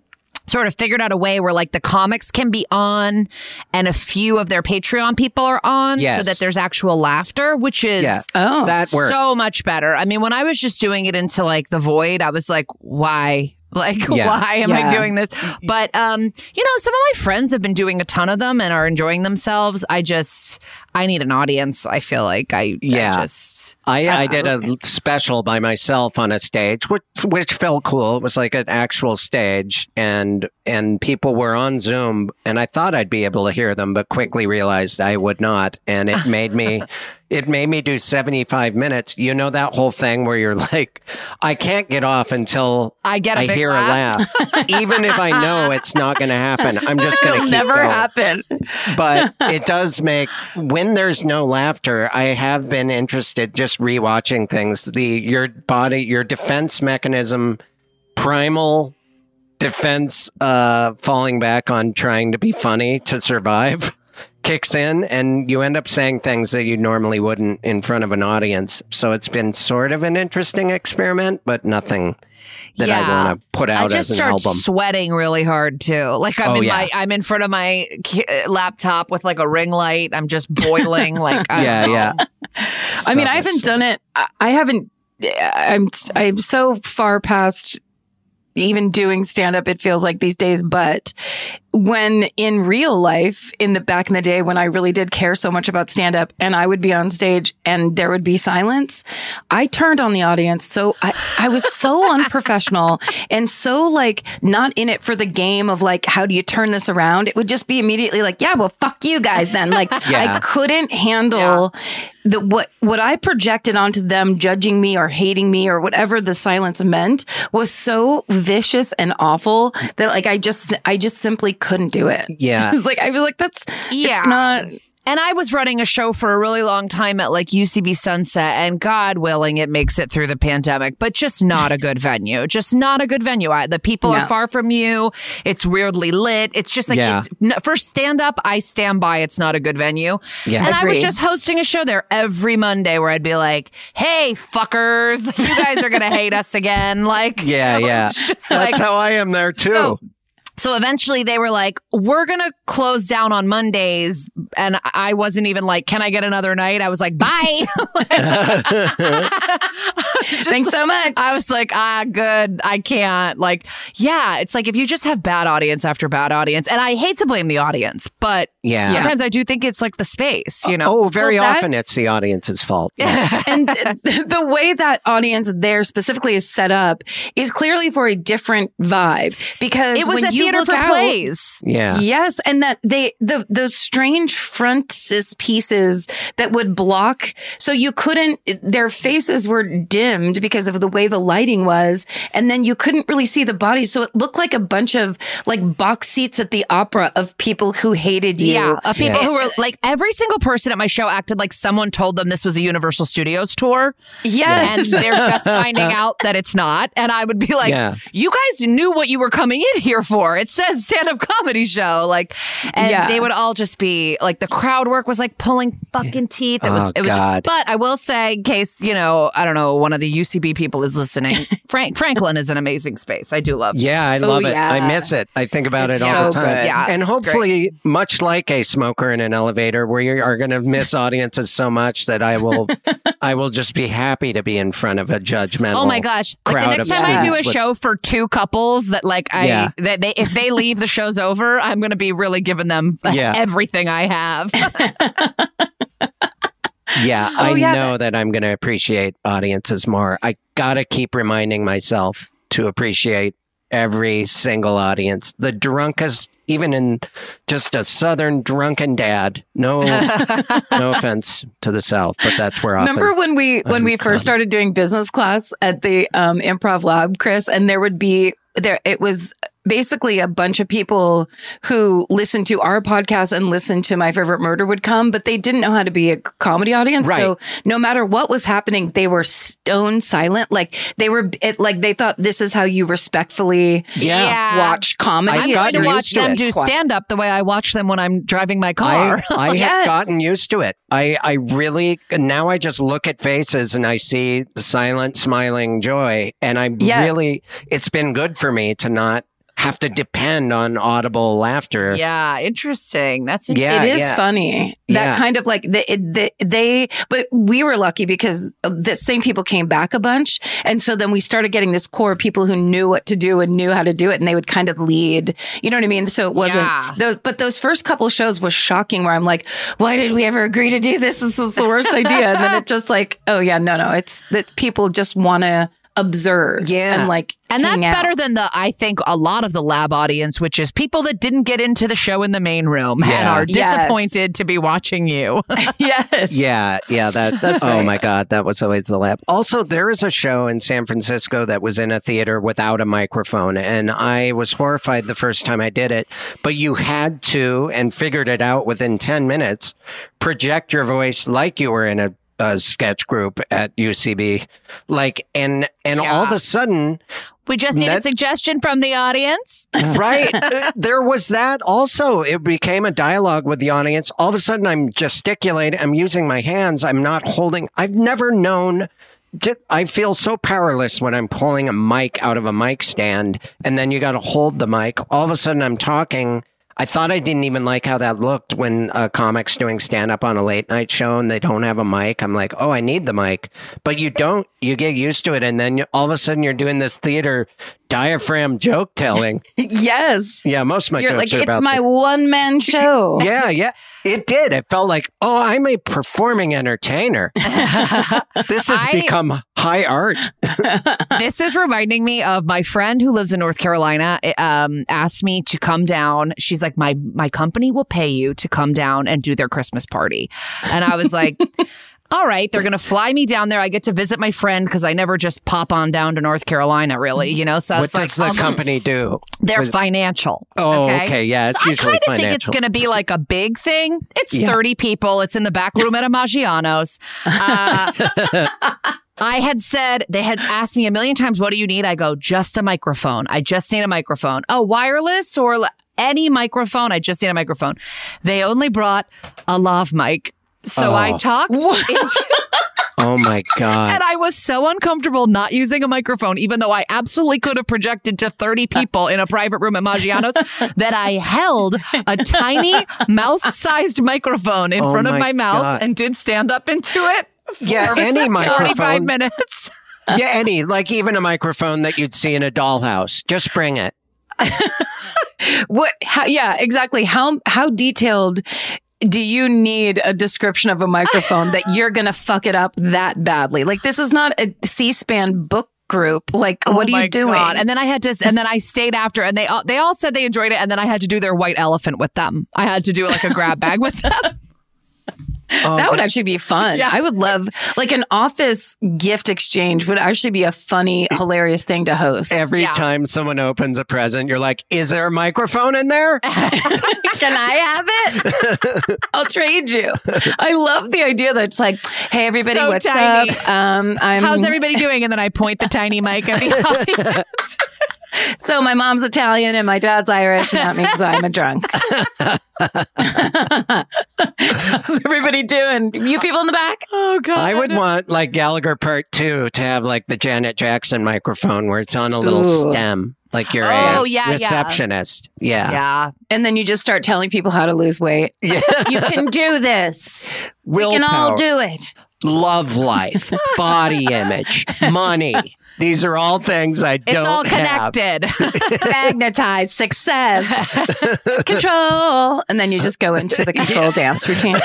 sort of figured out a way where like the comics can be on and a few of their Patreon people are on so that there's actual laughter, which is Yeah. Oh, That works. so much better. I mean, when I was just doing it into like the void, I was like, why? Like, Yeah. why am I doing this? But, um, you know, some of my friends have been doing a ton of them and are enjoying themselves. I just, I need an audience. I feel like I, I Yeah. just, I, I did a special by myself on a stage, which which felt cool. It was like an actual stage, and and people were on Zoom, and I thought I'd be able to hear them, but quickly realized I would not, and it made me. It made me do 75 minutes. You know that whole thing where you're like, I can't get off until I get a I hear laugh. a laugh. Even if I know it's not going to happen, I'm just going to it'll keep never going happen. but it does make when there's no laughter i have been interested just rewatching things. The your body your defense mechanism primal defense uh falling back on trying to be funny to survive kicks in and you end up saying things that you normally wouldn't in front of an audience so it's been sort of an interesting experiment but nothing that i want to put I out just as an album. I just start sweating really hard too. Like I'm Oh, in yeah. my, I'm in front of my uh, laptop with like a ring light. I'm just boiling. like, I yeah don't know. yeah I mean, I haven't so. done it. I- I haven't. I'm I'm so far past even doing stand up. It feels like these days, but when in real life, in the back in the day when I really did care so much about stand up, and I would be on stage and there would be silence, I turned on the audience. So I I was so unprofessional and so like not in it for the game of like how do you turn this around. It would just be immediately like, yeah, well, fuck you guys then. Like Yeah. I couldn't handle the what what I projected onto them judging me or hating me or whatever the silence meant was so vicious and awful that like I just I just simply couldn't do it. yeah I was like I was like that's Yeah. it's not And I was running a show for a really long time at like UCB Sunset, and God willing, it makes it through the pandemic, but just not a good venue. Just not a good venue. I, the people No. are far from you. It's weirdly lit. It's just like, Yeah. it's, for stand up, I stand by it's not a good venue. Yeah. And I was just hosting a show there every Monday where I'd be like, hey, fuckers, you guys are going to hate us again. Like, Yeah, yeah. just That's like, how I am there too. So- so eventually they were like, we're going to close down on Mondays. And I wasn't even like, can I get another night? I was like, bye. Thanks so much. I was like, ah, good. I can't. Like, yeah, it's like if you just have bad audience after bad audience, and I hate to blame the audience, but yeah. sometimes I do think it's like the space, you know? Oh, very Well, that- often it's the audience's fault. Yeah. and th- the way that audience there specifically is set up is clearly for a different vibe because it was when a you theater for out- plays. yeah. Yes, and that they the those strange frontis pieces that would block, so you couldn't. Their faces were dimmed because of the way the lighting was, and then you couldn't really see the bodies, so it looked like a bunch of like box seats at the opera of people who hated you. Yeah, of people Yeah. who were like every single person at my show acted like someone told them this was a Universal Studios tour, Yes. and they're just finding out that it's not. And I would be like, Yeah. "You guys knew what you were coming in here for. It says stand-up comedy show." Like, and Yeah. they would all just be like, the crowd work was like pulling fucking teeth. It was, Oh, it was. God. But I will say, in case you know, I don't know, one of the UCB people is listening. Frank Franklin is an amazing space. I do love. It. Yeah, I love oh, it. yeah. I miss it. I think about It's it all the time. good. Yeah, and it's hopefully, much like a smoker in an elevator, where you are going to miss audiences so much that I will, I will just be happy to be in front of a judgmental. Oh my gosh! Like the next of time I do a with- show for two couples that like I Yeah. that they if they leave the show's over, I'm going to be really giving them Yeah. everything I have. Yeah, I Oh, yeah. know that I'm going to appreciate audiences more. I got to keep reminding myself to appreciate every single audience. The drunkest, even in just a southern drunken dad. No, no offense to the South, but that's where often. Remember when we when we first started doing business class at the um, improv lab, Chris, and there would be there it was basically a bunch of people who listened to our podcast and listened to my favorite murder would come, but they didn't know how to be a comedy audience. Right. So no matter what was happening, they were stone silent. Like they were it, like they thought this is how you respectfully Yeah. watch comedy. I've I'm It's going to gotten watch used to them do stand up the way I watch them when I'm driving my car. I, I have gotten used to it. I, I really now I just look at faces and I see the silent, smiling joy, and I Yes. really it's been good for me to not have to depend on audible laughter. yeah, interesting. That's Yeah, it is yeah. funny. That Yeah. kind of like the, it- the, they, but we were lucky because the same people came back a bunch. And so then we started getting this core of people who knew what to do and knew how to do it. And they would kind of lead, you know what I mean? So it wasn't, Yeah. those, but those first couple shows was shocking where I'm like, why did we ever agree to do this? This is the worst idea. And then it just like, oh yeah, no, no, it's that people just want to observe Yeah. and like, And that's out. better than the, I think, a lot of the lab audience, which is people that didn't get into the show in the main room and Yeah. are Yes. disappointed to be watching you. yes. Yeah, yeah, that That's oh right. my god, that was always the lab. Also, there is a show in San Francisco that was in a theater without a microphone, and I was horrified the first time I did it. But you had to, and figured it out within ten minutes, project your voice like you were in a, a sketch group at UCB, like, and and all of a sudden, we just need a suggestion from the audience. right there was that also it became a dialogue with the audience all of a sudden i'm gesticulating i'm using my hands i'm not holding i've never known I feel so powerless when I'm pulling a mic out of a mic stand and then you got to hold the mic. All of a sudden I'm talking. I thought I didn't even like how that looked when a comic's doing stand up on a late night show and they don't have a mic. I'm like, oh, I need the mic. But you don't, you get used to it. And then you, all of a sudden you're doing this theater diaphragm joke telling. Yes. Yeah, most of my You're jokes like, it's my one man show. yeah, yeah. It did. It felt like, oh, I'm a performing entertainer. this has I- become high art. this is reminding me of my friend who lives in North Carolina. Um, asked me to come down. She's like, my my company will pay you to come down and do their Christmas party, and I was like. All right, they're going to fly me down there. I get to visit my friend because I never just pop on down to North Carolina, really, you know? So What it's like, does the um, company do? they're financial. Oh, okay, yeah, it's so usually I kind of think it's going to be like a big thing. It's Yeah. 30 people. It's in the back room at a Maggiano's. Uh, I had said, they had asked me a million times, what do you need? I go, just a microphone. I just need a microphone. Oh, wireless or any microphone? I just need a microphone. They only brought a lav mic. So I Oh. talked into Oh my god! and I was so uncomfortable not using a microphone, even though I absolutely could have projected to 30 people in a private room at Maggiano's, that I held a tiny mouse sized microphone in Oh front of my my mouth God. and did stand up into it. Yeah, for any 45 microphone. minutes. yeah, any like even a microphone that you'd see in a dollhouse. Just bring it. What? How, yeah, exactly. How how detailed do you need a description of a microphone that you're going to fuck it up that badly? Like this is not a C-SPAN book group. Like Oh what are you doing? God. And then I had to, and then I stayed after, and they all, they all said they enjoyed it, and then I had to do their white elephant with them. I had to do like a grab bag with them. Oh, that would actually be fun. Yeah. I would love like an office gift exchange would actually be a funny, hilarious thing to host. Every Yeah. time someone opens a present, you're like, "Is there a microphone in there?" Can I have it? I'll trade you. I love the idea that it's like, hey everybody, So what's tiny. up? Um, I'm How's everybody doing? And then I point the tiny mic at the audience. So my mom's Italian and my dad's Irish, and that means I'm a drunk. How's everybody doing? You people in the back? Oh God! I would want like Gallagher Part Two to have like the Janet Jackson microphone where it's on a little Ooh. stem, like you're Oh, a yeah, yeah. receptionist. Yeah, Yeah. And then you just start telling people how to lose weight. yeah. You can do this. We can all do it. love life, body image, money. These are all things I It's don't It's all connected. Magnetize success, control, and then you just go into the control dance routine.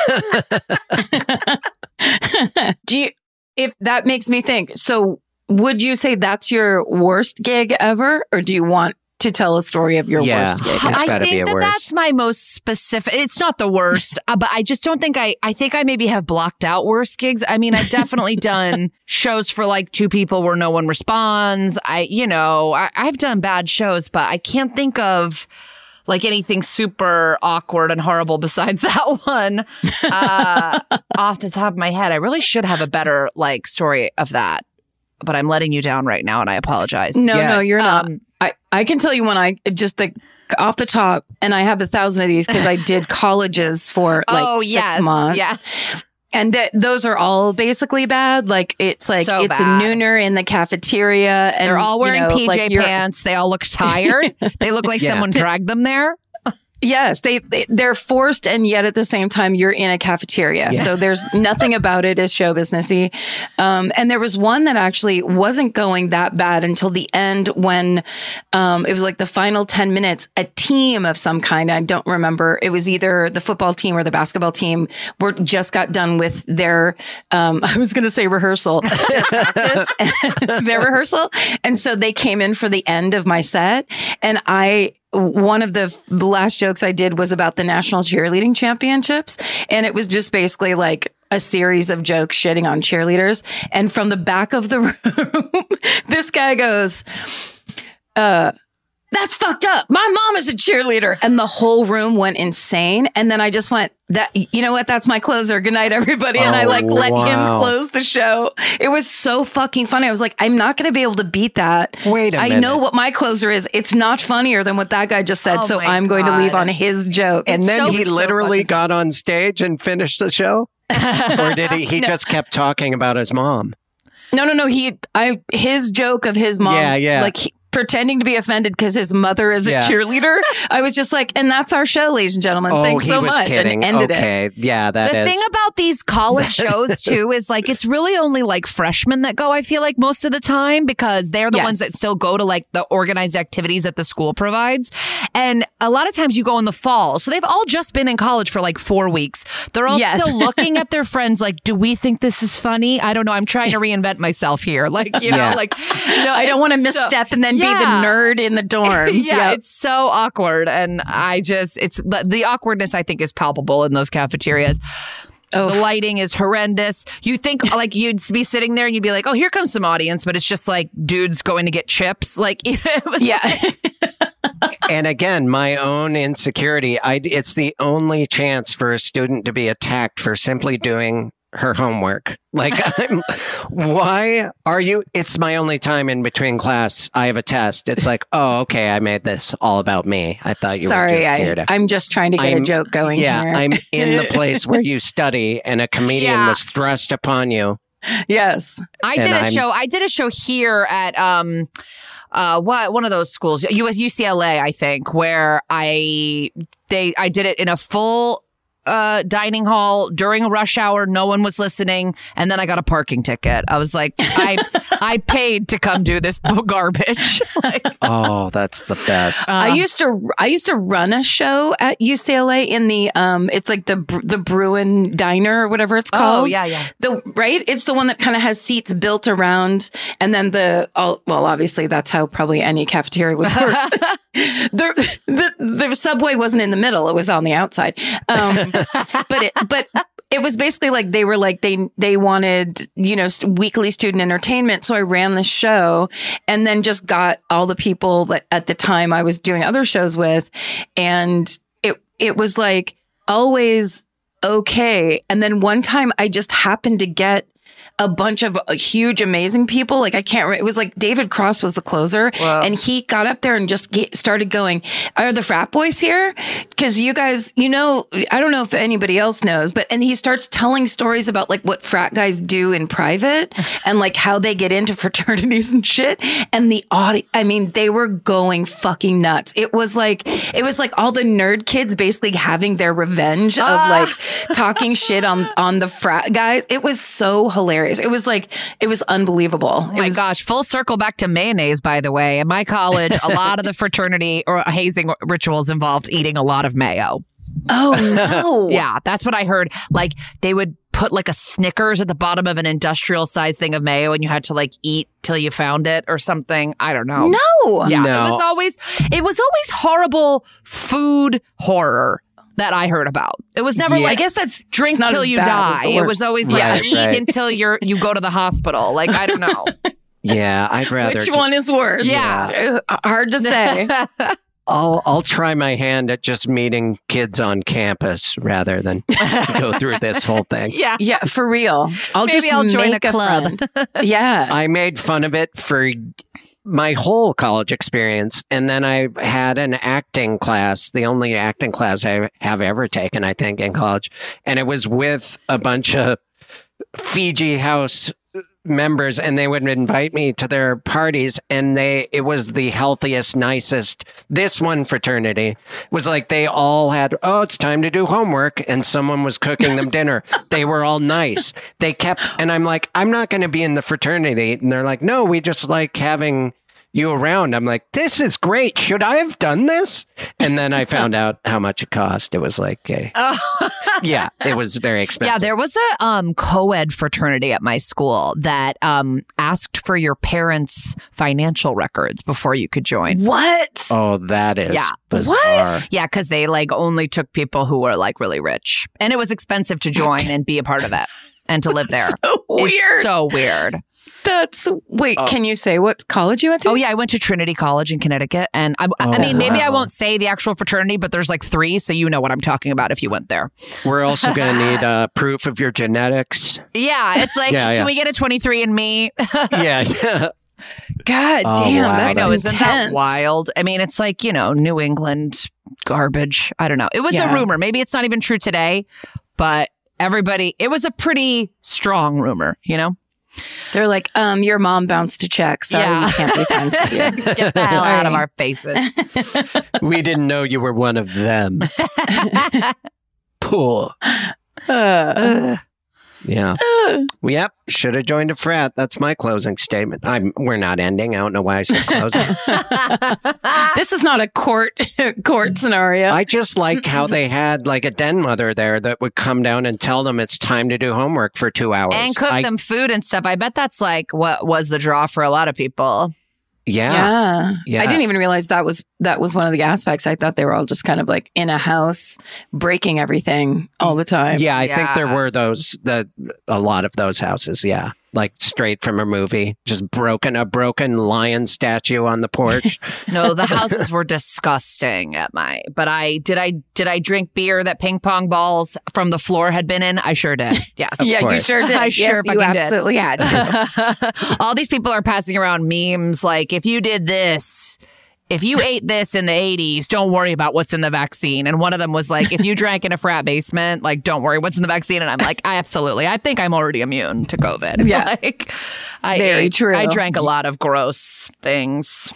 do you? If that makes me think, so would you say that's your worst gig ever, or do you want to tell a story of your Yeah. worst gig? It's I think be that worst. that's my most specific. It's not the worst, uh, but I just don't think I. I think I maybe have blocked out worst gigs. I mean, I've definitely done shows for like two people where no one responds. I, you know, I, I've done bad shows, but I can't think of like anything super awkward and horrible besides that one uh, off the top of my head. I really should have a better like story of that, but I'm letting you down right now, and I apologize. No, Yeah. no, you're not. Um, I, I can tell you when I just the off the top, and I have a thousand of these because I did colleges for like oh six yes, months. yes. And th- those are all basically bad. Like it's like So it's bad. a nooner in the cafeteria, and They're all you wearing know, PJ like, pants. They all look tired. they look like Yeah. someone dragged them there. Yes, they, they they're forced, and yet at the same time, you're in a cafeteria. Yeah. So there's nothing about it is show businessy. Um, and there was one that actually wasn't going that bad until the end when um, it was like the final ten minutes. A team of some kind, I don't remember. It was either the football team or the basketball team. Were just got done with their. Um, I was going to say rehearsal, their their rehearsal, and so they came in for the end of my set, and I one of the, last jokes I did was about the national cheerleading championships. And it was just basically like a series of jokes shitting on cheerleaders. And from the back of the room, this guy goes, uh, that's fucked up. My mom is a cheerleader. And the whole room went insane. And then I just went, that, you know what? That's my closer. Good night, everybody. And I Oh, like let him close the show. It was so fucking funny. I was like, I'm not going to be able to beat that. Wait a I minute. I know what my closer is. It's not funnier than what that guy just said. Oh so I'm going to leave on his joke. And then so- he literally fucking- got on stage and finished the show, or did he? He just kept talking about his mom. no, no, no. He, I, his joke of his mom, Yeah, yeah. like he, pretending to be offended because his mother is a Yeah. cheerleader. I was just like, and that's our show, ladies and gentlemen. oh, Thanks so much. kidding. And ended it. okay, yeah, that the is. thing about these college shows too is like it's really only like freshmen that go. I feel like most of the time because they're the Yes. ones that still go to like the organized activities that the school provides, and a lot of times you go in the fall, so they've all just been in college for like four weeks. They're all Yes. still looking at their friends like, "Do we think this is funny?" I don't know. I'm trying to reinvent myself here, like you know, Yeah. like know, I don't want to so- misstep and then be the nerd in the dorms. yeah, Yep. it's so awkward. And I just, it's the, the awkwardness I think is palpable in those cafeterias. Oh. The lighting is horrendous. You think like you'd be sitting there and you'd be like, "Oh, here comes some audience," but it's just like dudes going to get chips. Like it was Yeah. and again, my own insecurity. I, it's the only chance for a student to be attacked for simply doing her homework. Like, I'm, why are you? It's my only time in between class. I have a test. It's like, oh, okay, I made this all about me. I thought you were Sorry, just here I, to. I'm just trying to get a I'm- joke going yeah, here. I'm in the place where you study, and a comedian Yeah. was thrust upon you. yes. I did a I'm- show. I did a show here at um, uh, what one of those schools, US UCLA, I think, where I they I did it in a full uh dining hall during a rush hour. No one was listening, and then I got a parking ticket. I was like, I I paid to come do this garbage. like, Oh, that's the best. I um, used to I used to run a show at UCLA in the um it's like the the Bruin Diner or whatever it's called. Oh yeah, yeah. The right? It's the one that kind of has seats built around and then the all well obviously that's how probably any cafeteria would work. The, the the subway wasn't in the middle, it was on the outside. Um but it but it was basically like they were like they they wanted you know weekly student entertainment. So i ran the show and then just got all the people that at the time i was doing other shows with. And it it was like always okay. And then one time i just happened to get a bunch of uh, huge amazing people. Like i can't re- it was like david cross was the closer. Wow. and he got up there and just ge- started going are the frat boys here? Because you guys you know i don't know if anybody else knows but and he starts telling stories about like what frat guys do in private and like how they get into fraternities and shit. And the audience i mean they were going fucking nuts. It was like it was like all the nerd kids basically having their revenge of like talking shit on on the frat guys. It was so hilarious it was like it was unbelievable Oh my gosh, full circle back to mayonnaise, by the way. In my college, a lot of the fraternity or hazing rituals involved eating a lot of mayo. oh no Yeah, that's what I heard. Like they would put like a Snickers at the bottom of an industrial size thing of mayo and you had to like eat till you found it or something. I don't know. no Yeah, No. it was always it was always horrible food horror that I heard about. It was never Yeah. I guess that's drink it's not till you die. It was always like Right, eat right. until you're you go to the hospital. Like I don't know. yeah, I'd rather. Which just- one is worse? Yeah. Uh, hard to say. I'll I'll try my hand at just meeting kids on campus rather than go through this whole thing. yeah. yeah, for real. I'll Maybe just I'll join make a club. friend. yeah. I made fun of it for my whole college experience. And then I had an acting class, the only acting class I have ever taken, I think, in college. And it was with a bunch of Fiji House members and they would invite me to their parties and they it was the healthiest nicest this one fraternity was like they all had oh it's time to do homework and someone was cooking them dinner. They were all nice. They kept and i'm like i'm not going to be in the fraternity and they're like no we just like having you around i'm like this is great should i have done this and then i found out how much it cost it was like a, yeah it was very expensive Yeah, there was a um, co-ed fraternity at my school that um, asked for your parents' financial records before you could join. What? oh that is Yeah. bizarre Yeah, because they like only took people who were like really rich, and it was expensive to join and be a part of it and to live there. So weird. It's so weird. That's wait. Oh. Can you say what college you went to? Oh yeah, I went to Trinity College in Connecticut, and I, I mean maybe I won't say the actual fraternity, but there's like three, so you know what I'm talking about if you went there. We're also going to need uh, proof of your genetics. Yeah, it's like, Yeah, yeah. can we get a 23 and me? yeah. God Oh, damn, wow. I that's know, isn't that intense. wild? I mean, it's like, you know, New England garbage. I don't know. It was Yeah. a rumor. Maybe it's not even true today, but everybody, it was a pretty strong rumor, you know? They're like, um, your mom bounced a check, so Yeah. we can't be friends with you. Get the hell out of our faces. we didn't know you were one of them. Pool. Uh, Yeah. Yep. Should have joined a frat. That's my closing statement. I'm. We're not ending. I don't know why I said closing. this is not a court court scenario. I just like how they had like a den mother there that would come down and tell them it's time to do homework for two hours. and cook I- them food and stuff. I bet that's like what was the draw for a lot of people. Yeah. Yeah. Yeah. I didn't even realize that was that was one of the aspects. I thought they were all just kind of like in a house breaking everything all the time. Yeah, I think there were those that a lot of those houses. Yeah, like straight from a movie, just broken a broken lion statue on the porch. No, the houses were disgusting at my. But I did I did I drink beer that ping pong balls from the floor had been in? I sure did. Yes. yeah, you sure did. I yes, sure you fucking did. absolutely had to. All these people are passing around memes like if you did this, if you ate this in the 80s, don't worry about what's in the vaccine. And one of them was like, if you drank in a frat basement, like, don't worry what's in the vaccine. And I'm like, I absolutely. I think I'm already immune to COVID. Yeah. Like, I Very ate- true. I drank a lot of gross things.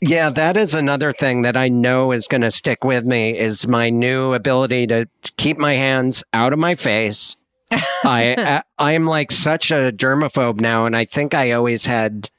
yeah, that is another thing that I know is going to stick with me is my new ability to keep my hands out of my face. I uh, I am like such a germaphobe now, and I think I always had.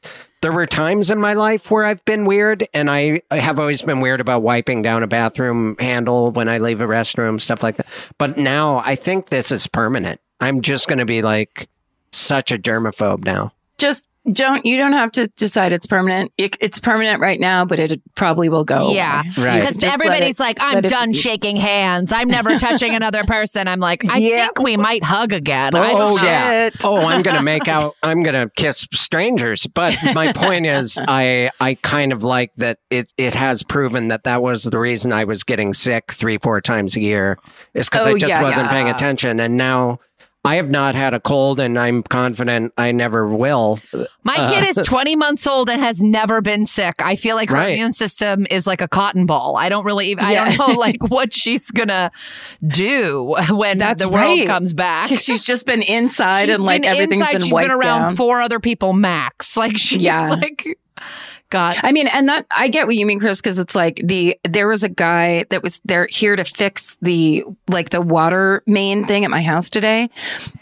There were times in my life where I've been weird, and I I have always been weird about wiping down a bathroom handle when I leave a restroom, stuff like that. But now I think this is permanent. I'm just going to be like such a germaphobe now. just don't you don't have to decide it's permanent. It, it's permanent right now, but it probably will go. Yeah. away. Right. Because Just everybody's it- like, I'm let it done shaking hands. I'm never touching another person. I'm like, I Yeah. think we might hug again. I Oh yeah. Oh, I'm gonna make out. I'm gonna kiss strangers. But my point is, I I kind of like that. It it has proven that that was the reason I was getting sick three four times a year is because I Oh, just yeah, wasn't yeah. paying attention. And now I have not had a cold, and I'm confident I never will. My kid is 20 months old and has never been sick. I feel like her Right. immune system is like a cotton ball. I don't really, even, I don't know like what she's gonna do when That's the world right. comes back. 'Cause she's just been inside She's and like been everything's inside. been She's wiped been around down. four other people max. Like she's Yeah. like, God. I mean, and that I get what you mean, Chris, because it's like the there was a guy that was there here to fix the like the water main thing at my house today,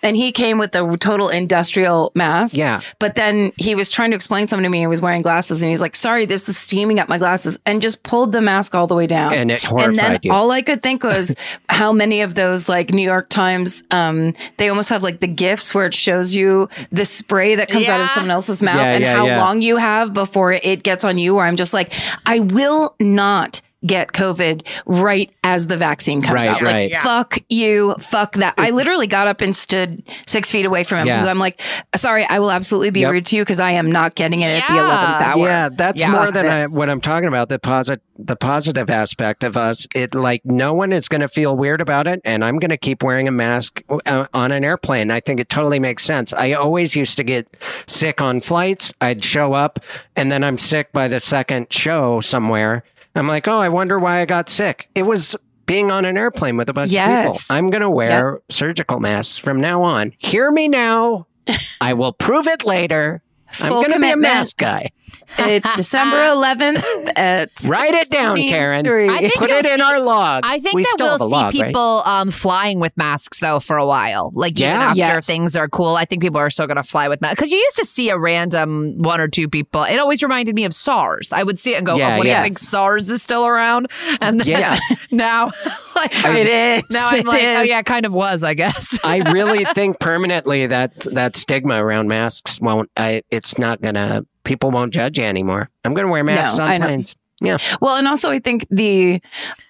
and he came with a total industrial mask. Yeah. But then he was trying to explain something to me. He was wearing glasses, and he's like, "Sorry, this is steaming up my glasses," and just pulled the mask all the way down. And it horrified and then you. all I could think was how many of those like New York Times, um, they almost have like the gifts where it shows you the spray that comes out of someone else's mouth Yeah, and yeah, how yeah. long you have before it gets on you. Where I'm just like, I will not get COVID right as the vaccine comes Right, out. Like, right. Yeah. fuck you, fuck that. I literally got up and stood six feet away from him Yeah. because I'm like, sorry, I will absolutely be Yep. rude to you because I am not getting it at the Yeah. 11th hour. Yeah, that's Yeah. more than I, what I'm talking about. The positive, the positive aspect of us. It like no one is going to feel weird about it, and I'm going to keep wearing a mask uh, on an airplane. I think it totally makes sense. I always used to get sick on flights. I'd show up, and then I'm sick by the second show somewhere. I'm like, oh, I wonder why I got sick. It was being on an airplane with a bunch of people. I'm going to wear surgical masks from now on. Hear me now. I will prove it later. I'm going to be a mask guy. It's December 11th. At Write it down, Karen. I think Put it in see- our log. I think we that still we'll see log, right? people um, flying with masks though for a while. Like even Yeah. after Yes. things are cool, I think people are still going to fly with masks because you used to see a random one or two people. It always reminded me of SARS. I would see it and go, Yeah, "Oh, what do you think SARS is still around?" And then Yeah. now, like, It is. now I'm like, "Oh yeah, it kind of was, I guess." I really think permanently that that stigma around masks won't. I, it's not gonna. People won't judge you anymore. I'm gonna wear masks No, on I know. Yeah, Well, and also I think the,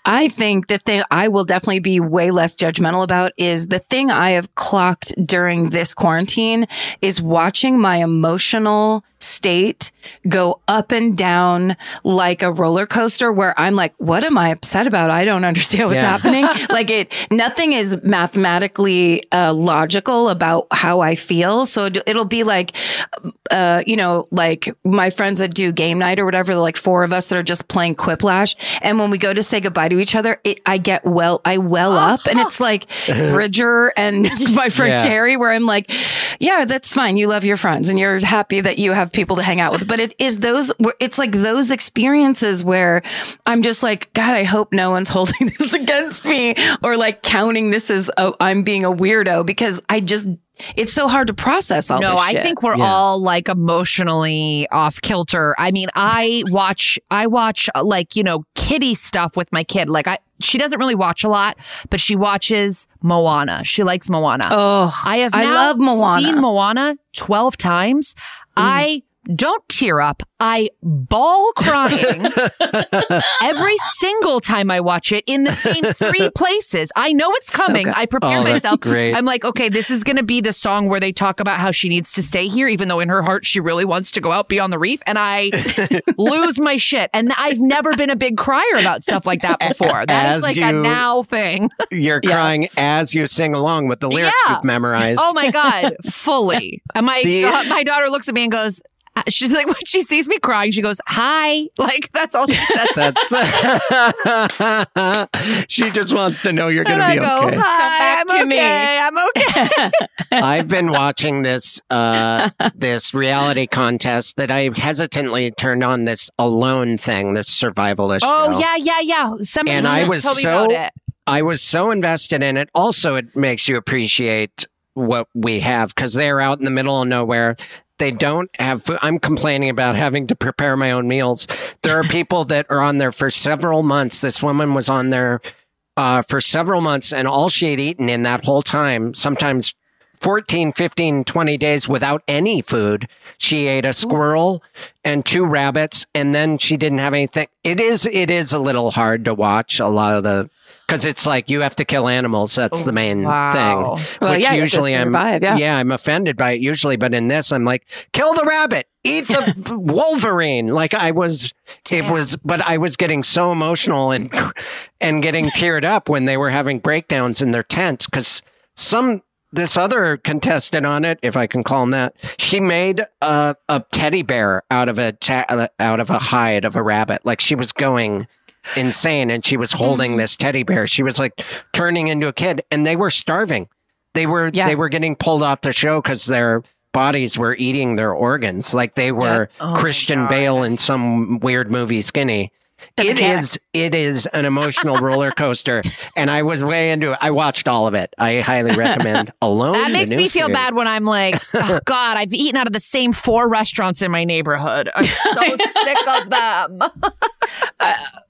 I think the thing I will definitely be way less judgmental about is the thing I have clocked during this quarantine is watching my emotional state go up and down like a roller coaster where I'm like, what am I upset about? I don't understand what's Yeah. happening. like it, nothing is mathematically uh, logical about how I feel. So it- it'll be like, uh, you know, like my friends that do game night or whatever, like four of us that are just playing Quiplash. And when we go to say goodbye to each other, it, I get well, I well up and it's like Bridger and my friend Yeah. Carrie, where I'm like, yeah, that's fine. You love your friends and you're happy that you have people to hang out with. But it is those, it's like those experiences where I'm just like, God, I hope no one's holding this against me or like counting this as oh, I'm being a weirdo because I just, it's so hard to process all no, this I think we're Yeah. all like emotionally off kilter. I mean, I watch, I watch uh, like, you know, kitty stuff with my kid. Like I, she doesn't really watch a lot, but she watches Moana. She likes Moana. Oh, I have I love Moana. seen Moana 12 times. Mm. I don't tear up. I bawl crying every single time I watch it in the same three places. I know it's coming. good. I prepare Oh, myself. I'm like, okay, this is going to be the song where they talk about how she needs to stay here, even though in her heart she really wants to go out, be on the reef. And I lose my shit. And I've never been a big crier about stuff like that before. That is As like a now thing. You're crying as you sing along with the lyrics Yeah. you've memorized. Oh my god, fully. And my The- my daughter looks at me and goes, she's like when she sees me crying, she goes, "Hi," like that's all she says. That's she just wants to know you're going and to I be go, okay. "Hi, back I'm to me." okay. I'm okay." I've been watching this uh, this reality contest that I hesitantly turned on this alone thing, this survivalist oh show. yeah, yeah, yeah. Somebody And I just was told me so- about it. I was so invested in it. Also, it makes you appreciate what we have because they're out in the middle of nowhere. They don't have food. I'm complaining about having to prepare my own meals. There are people that are on there for several months. This woman was on there uh, for several months, and all she had eaten in that whole time, sometimes 14, 15, 20 days without any food. She ate a squirrel and two rabbits, and then she didn't have anything. It is, it is a little hard to watch a lot of the, because it's like you have to kill animals. That's the oh, main Wow. thing. Well, which yeah, you have to usually I'm, survive, yeah. I'm offended by it usually, but in this, I'm like, kill the rabbit, eat the Wolverine. Like I was, it was, but I was getting so emotional and and getting teared up when they were having breakdowns in their tents. because some this other contestant on it, if I can call him that, she made a, a teddy bear out of a ta- out of a hide of a rabbit. Like she was going insane, and she was holding mm-hmm. this teddy bear. She was like turning into a kid, and they were starving. They were Yeah. they were getting pulled off the show because their bodies were eating their organs, like they were Oh Christian Bale in some weird movie, Skinny. The It mechanic. is it is an emotional roller coaster, and I was way into it. I watched all of it. I highly recommend Alone. That makes new me feel series. bad when I'm like, oh, God, I've eaten out of the same four restaurants in my neighborhood. I'm so sick of them.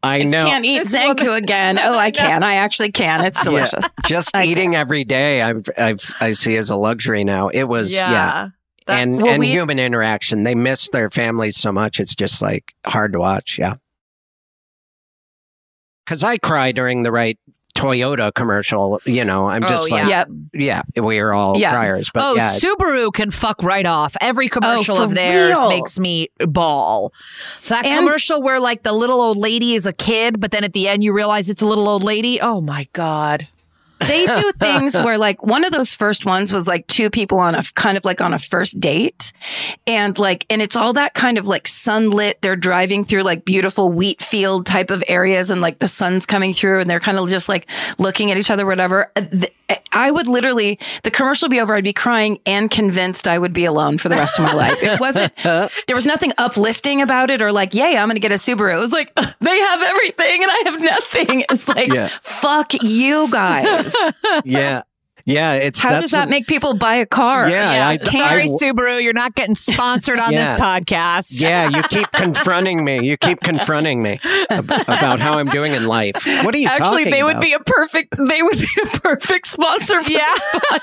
I know. I Can't eat Zankou again. Oh, I can. I actually can. It's delicious. Just I eating every day, I've, I've I see as a luxury now. It was yeah, and Well, and we- human interaction. They miss their families so much. It's just like hard to watch. Yeah, because I cry during the right Toyota commercial. You know, I'm oh, just Oh, like Yep. yeah, we are all Yeah. criers. But oh, yeah, Subaru can fuck right off. Every oh, commercial for of theirs real? makes me bawl. That And- commercial where like the little old lady is a kid, but then at the end you realize it's a little old lady. Oh my god. They do things where like one of those first ones was like two people on a kind of like on a first date. And like and it's all that kind of like sunlit. They're driving through like beautiful wheat field type of areas and like the sun's coming through and they're kind of just like looking at each other whatever. Uh, I would literally the commercial would be over. I'd be crying and convinced I would be alone for the rest of my life. It wasn't there was nothing uplifting about it or like yay I'm to get a Subaru. It was like they have everything and I have nothing it's like Yeah. fuck you guys yeah, yeah. It's how does that a- make people buy a car? Yeah, I, can't. Sorry, I- Subaru, you're not getting sponsored on Yeah. this podcast. Yeah, you keep confronting me. You keep confronting me ab- about how I'm doing in life. What are you Actually, talking they would be a perfect. They would be a perfect sponsor. For Yeah.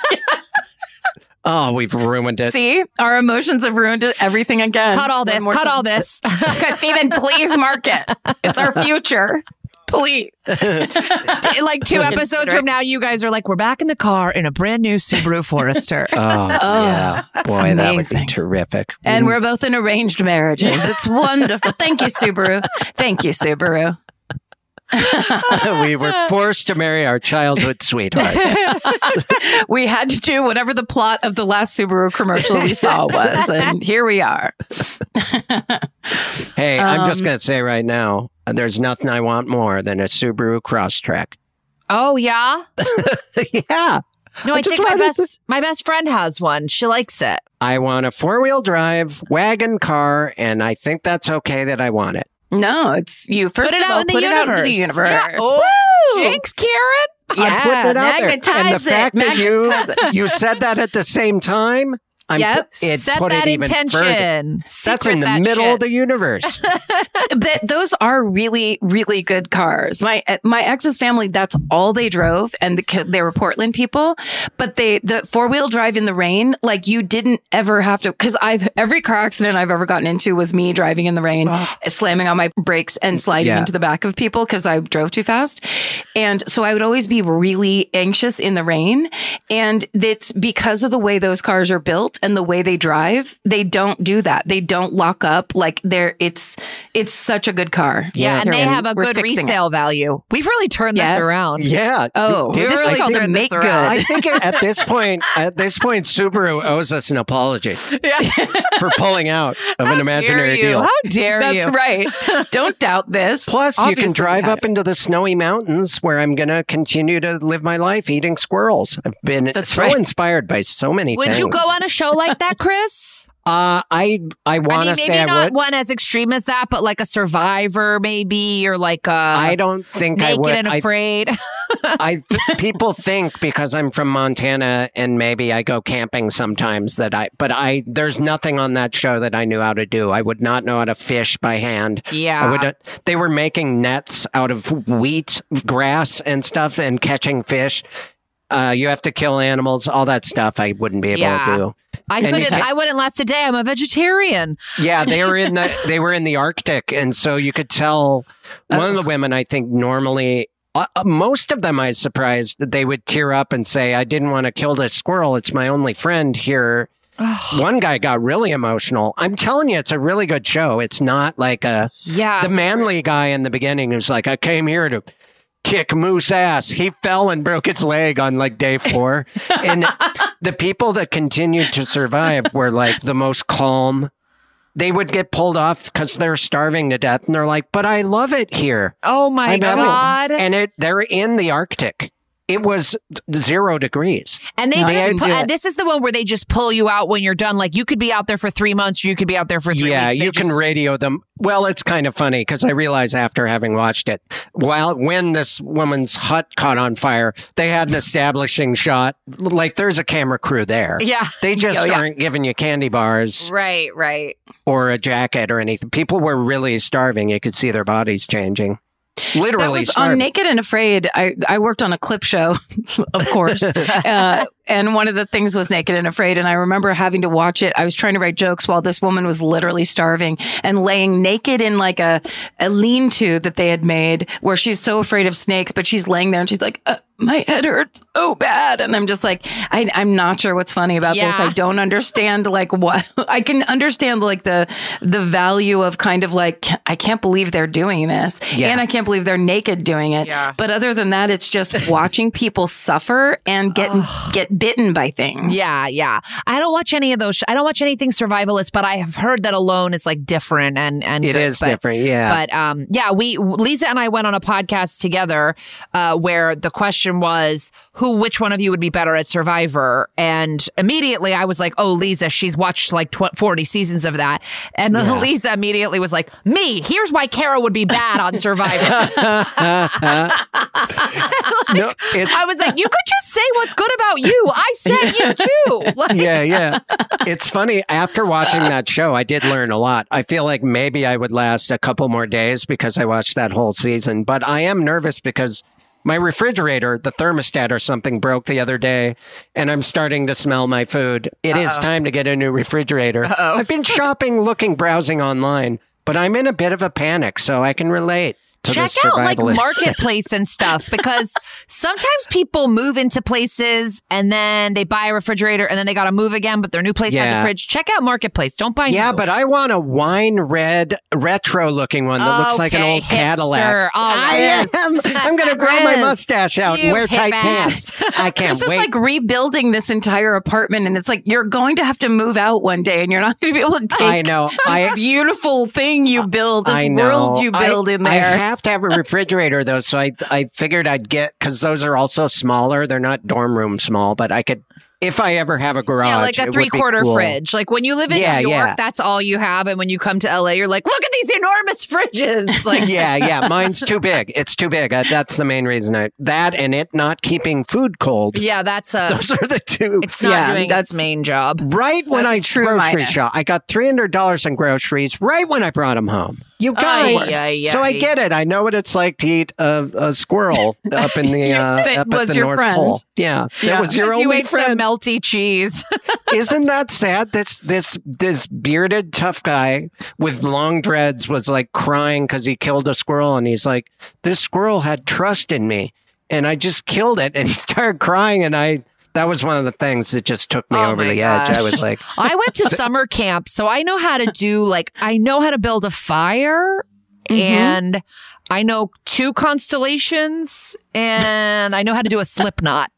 Oh, we've ruined it. See, our emotions have ruined it, everything again. Cut all this. Cut time. all this. Because Steven, please mark it. It's our future. Please. like two episodes from now, you guys are like, we're back in the car in a brand new Subaru Forester. Oh, yeah. Oh, that's Boy, that would be terrific. And mm. we're both in arranged marriages. It's wonderful. Thank you, Subaru. Thank you, Subaru. we were forced to marry our childhood sweethearts. We had to do whatever the plot of the last Subaru commercial we saw was, and here we are. Hey, I'm just Um, going to say right now, there's nothing I want more than a Subaru Crosstrek. oh, yeah? yeah. No, I, just think my wanted to- best, my best friend has one. She likes it. I want a four wheel drive wagon car, and I think that's okay that I want it. No, it's you. First Put it of out all, in the put it out into the universe. universe. Yeah. Oh, Woo! Jinx, Karen. I'm putting it out there. And the it, fact that you you said that at the same time, I'm, Yep. it Set put that it even further. intention. That's in the that middle shit. of the universe. That those are really, really good cars. My uh, my ex's family, that's all they drove, and the, they were Portland people. But they the four wheel drive in the rain, like you didn't ever have to. Because I've every car accident I've ever gotten into was me driving in the rain, slamming on my brakes and sliding Yeah. into the back of people because I drove too fast. And so I would always be really anxious in the rain, and it's because of the way those cars are built and the way they drive. They don't do that. They don't lock up. Like they're it's it's such a good car. Yeah, and Here, they have a we're good fixing it. resale value. We've really turned Yes. this around. yeah. Oh, Did- this really is called a make around. good. I think at this point, at this point, Subaru owes us an apology for pulling out of an imaginary deal. How dare That's you? That's right. Don't doubt this. Plus, you can drive up it. into the snowy mountains where I'm going to continue to live my life eating squirrels. I've been That's so right. inspired by so many Would things. you go on a show like that, Chris? Uh, I I I want mean, to maybe say I not would. one as extreme as that, but like a Survivor, maybe, or like a I don't think I Naked would. and I, Afraid. I people think because I'm from Montana and maybe I go camping sometimes that I. But I there's nothing on that show that I knew how to do. I would not know how to fish by hand. yeah. I would. They were making nets out of wheat, grass, and stuff, and catching fish. Uh, you have to kill animals, all that stuff. I wouldn't be able Yeah. to do. I couldn't. I wouldn't last a day. I'm a vegetarian. Yeah, they were in the they were in the Arctic, and so you could tell one of the women. I think normally. Uh, uh, most of them, I was surprised that they would tear up and say, "I didn't want to kill this squirrel. It's my only friend here." One guy got really emotional. I'm telling you, it's a really good show. It's not like a Yeah. the manly guy in the beginning who's like, I came here to kick moose ass. He fell and broke its leg on like day four. and the people that continued to survive were like the most calm. They would get pulled off because they're starving to death. And they're like, but I love it here. oh my god! And it, they're in the Arctic. It was zero degrees. And they They just pu- uh, this is the one where they just pull you out when you're done. Like you could be out there for three months, or you could be out there for three Yeah, weeks. They you can radio them. Well, it's kind of funny because I realized after having watched it, while when this woman's hut caught on fire, they had an establishing shot. Like there's a camera crew there. Yeah. They just Oh, yeah. aren't giving you candy bars Right. Right. or a jacket or anything. People were really starving. You could see their bodies changing. Literally That was on Naked and Afraid. I, I worked on a clip show, of course. uh, and one of the things was Naked and Afraid. And I remember having to watch it. I was trying to write jokes while this woman was literally starving and laying naked in like a, a lean to that they had made where she's so afraid of snakes, but she's laying there and she's like, uh, my head hurts so bad. And I'm just like, I, I'm not sure what's funny about this. I don't understand like what I can understand like the, the value of kind of like, I can't believe they're doing this. Yeah. And I can't believe they're naked doing it. Yeah. But other than that, it's just watching people suffer and get get bitten by things. Yeah, yeah. I don't watch any of those. sh- I don't watch anything survivalist, but I have heard that Alone is like different and and It good, is but- different. Yeah. But um, yeah, we Lisa and I went on a podcast together uh, where the question was who, which one of you would be better at Survivor, and immediately I was like, oh, Lisa, she's watched like tw- forty seasons of that, and Lisa immediately was like, me. Here's why Kara would be bad on Survivor. no, it's I was like, you could just say what's good about you. I said you too. Like, yeah, yeah. It's funny. After watching that show, I did learn a lot. I feel like maybe I would last a couple more days because I watched that whole season. But I am nervous because my refrigerator, the thermostat or something broke the other day, and I'm starting to smell my food. It is time to get a new refrigerator. I've been shopping, looking, browsing online, but I'm in a bit of a panic, so I can relate check out like marketplace and stuff because sometimes people move into places and then they buy a refrigerator and then they got to move again but their new place has Yeah. a fridge check out marketplace don't buy Yeah, new. but I want a wine red retro looking one that looks like an Okay, old Cadillac. hipster. All I right. am. I'm going to grow my mustache out and wear tight hip pants. I can't This is like rebuilding this entire apartment, and it's like you're going to have to move out one day, and you're not going to be able to take I know. this I beautiful thing you build, this I world you I- build in I there. Have to have a refrigerator though, so I I figured I'd get because those are also smaller. They're not dorm room small, but I could if I ever have a garage, Yeah, like a three quarter cool. fridge. Like when you live in Yeah, New York, yeah. that's all you have. And when you come to LA, you're like, look at these enormous fridges. Like, yeah, yeah. Mine's too big. It's too big. Uh, That's the main reason. I, that and it not keeping food cold. yeah, that's a. Those are the two. It's not Yeah, doing that's- its main job. right when That's I a true grocery minus. shop, I got three hundred dollars in groceries. Right when I brought them home, you guys. Ay, ay, so I get it. I know what it's like to eat a, a squirrel up in the uh, That up at was the your North friend. Pole. Yeah, Yeah. that was your you only ate some friend. melty cheese. Isn't that sad? This this this bearded tough guy with long dreads was like crying because he killed a squirrel, and he's like, "This squirrel had trust in me, and I just killed it." And he started crying, and I that was one of the things that just took me Oh over my the edge. I was like, I went to summer camp, so I know how to do like I know how to build a fire mm-hmm. and I know two constellations and I know how to do a slip knot.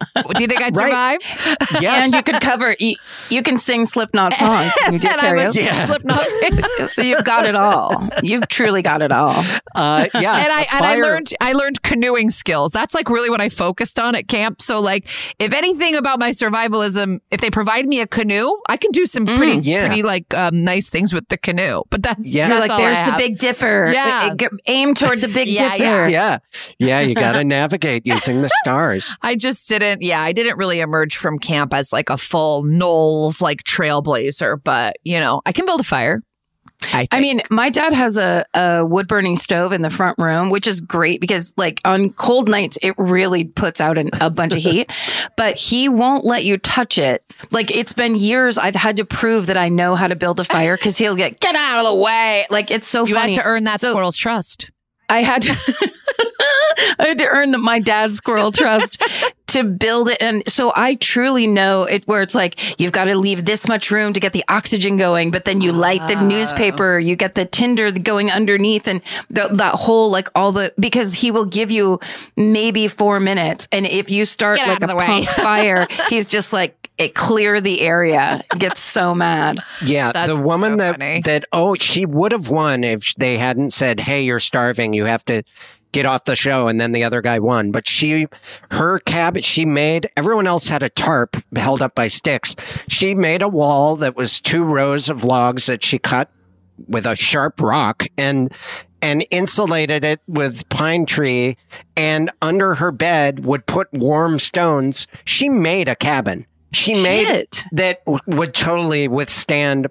Do you think I'd Right. survive? "Yes, And you could cover, you, you can sing Slipknot songs. when You do I'm a karaoke. Yeah. slip knot. So you've got it all. You've truly got it all. uh, yeah." and I a and I learned I learned canoeing skills. That's like really what I focused on at camp. So like if anything about my survivalism, if they provide me a canoe, I can do some pretty Yeah. pretty like um, nice things with the canoe. But that's Yeah. that's You're like, all I there's the have. Big Dipper. Yeah. Aim toward the Big Yeah, Dipper. Yeah, yeah, you got to navigate using the stars. I just didn't, yeah, I didn't really emerge from camp as like a full Knowles like trailblazer, but you know, I can build a fire. I, I mean, my dad has a, a wood burning stove in the front room, which is great because, like, on cold nights, it really puts out an, a bunch of heat, but he won't let you touch it. Like, it's been years I've had to prove that I know how to build a fire because he'll get, get out of the way. Like, it's so you funny. had to earn that So- squirrel's trust. I had to, I had to earn the, my dad's squirrel trust to build it. And so I truly know it where it's like, you've got to leave this much room to get the oxygen going, but then you light the newspaper, you get the tinder going underneath and the, that whole, like all the, because he will give you maybe four minutes. And if you start Get like a the way. punk fire, he's just like, it clear the area, gets so mad. Yeah, That's the woman so that funny. that oh, she would have won if they hadn't said, "Hey, you're starving. You have to get off the show." And then the other guy won. But she, her cabin, she made. Everyone else had a tarp held up by sticks. She made a wall that was two rows of logs that she cut with a sharp rock and and insulated it with pine tree and under her bed would put warm stones she made a cabin she made it that w- would totally withstand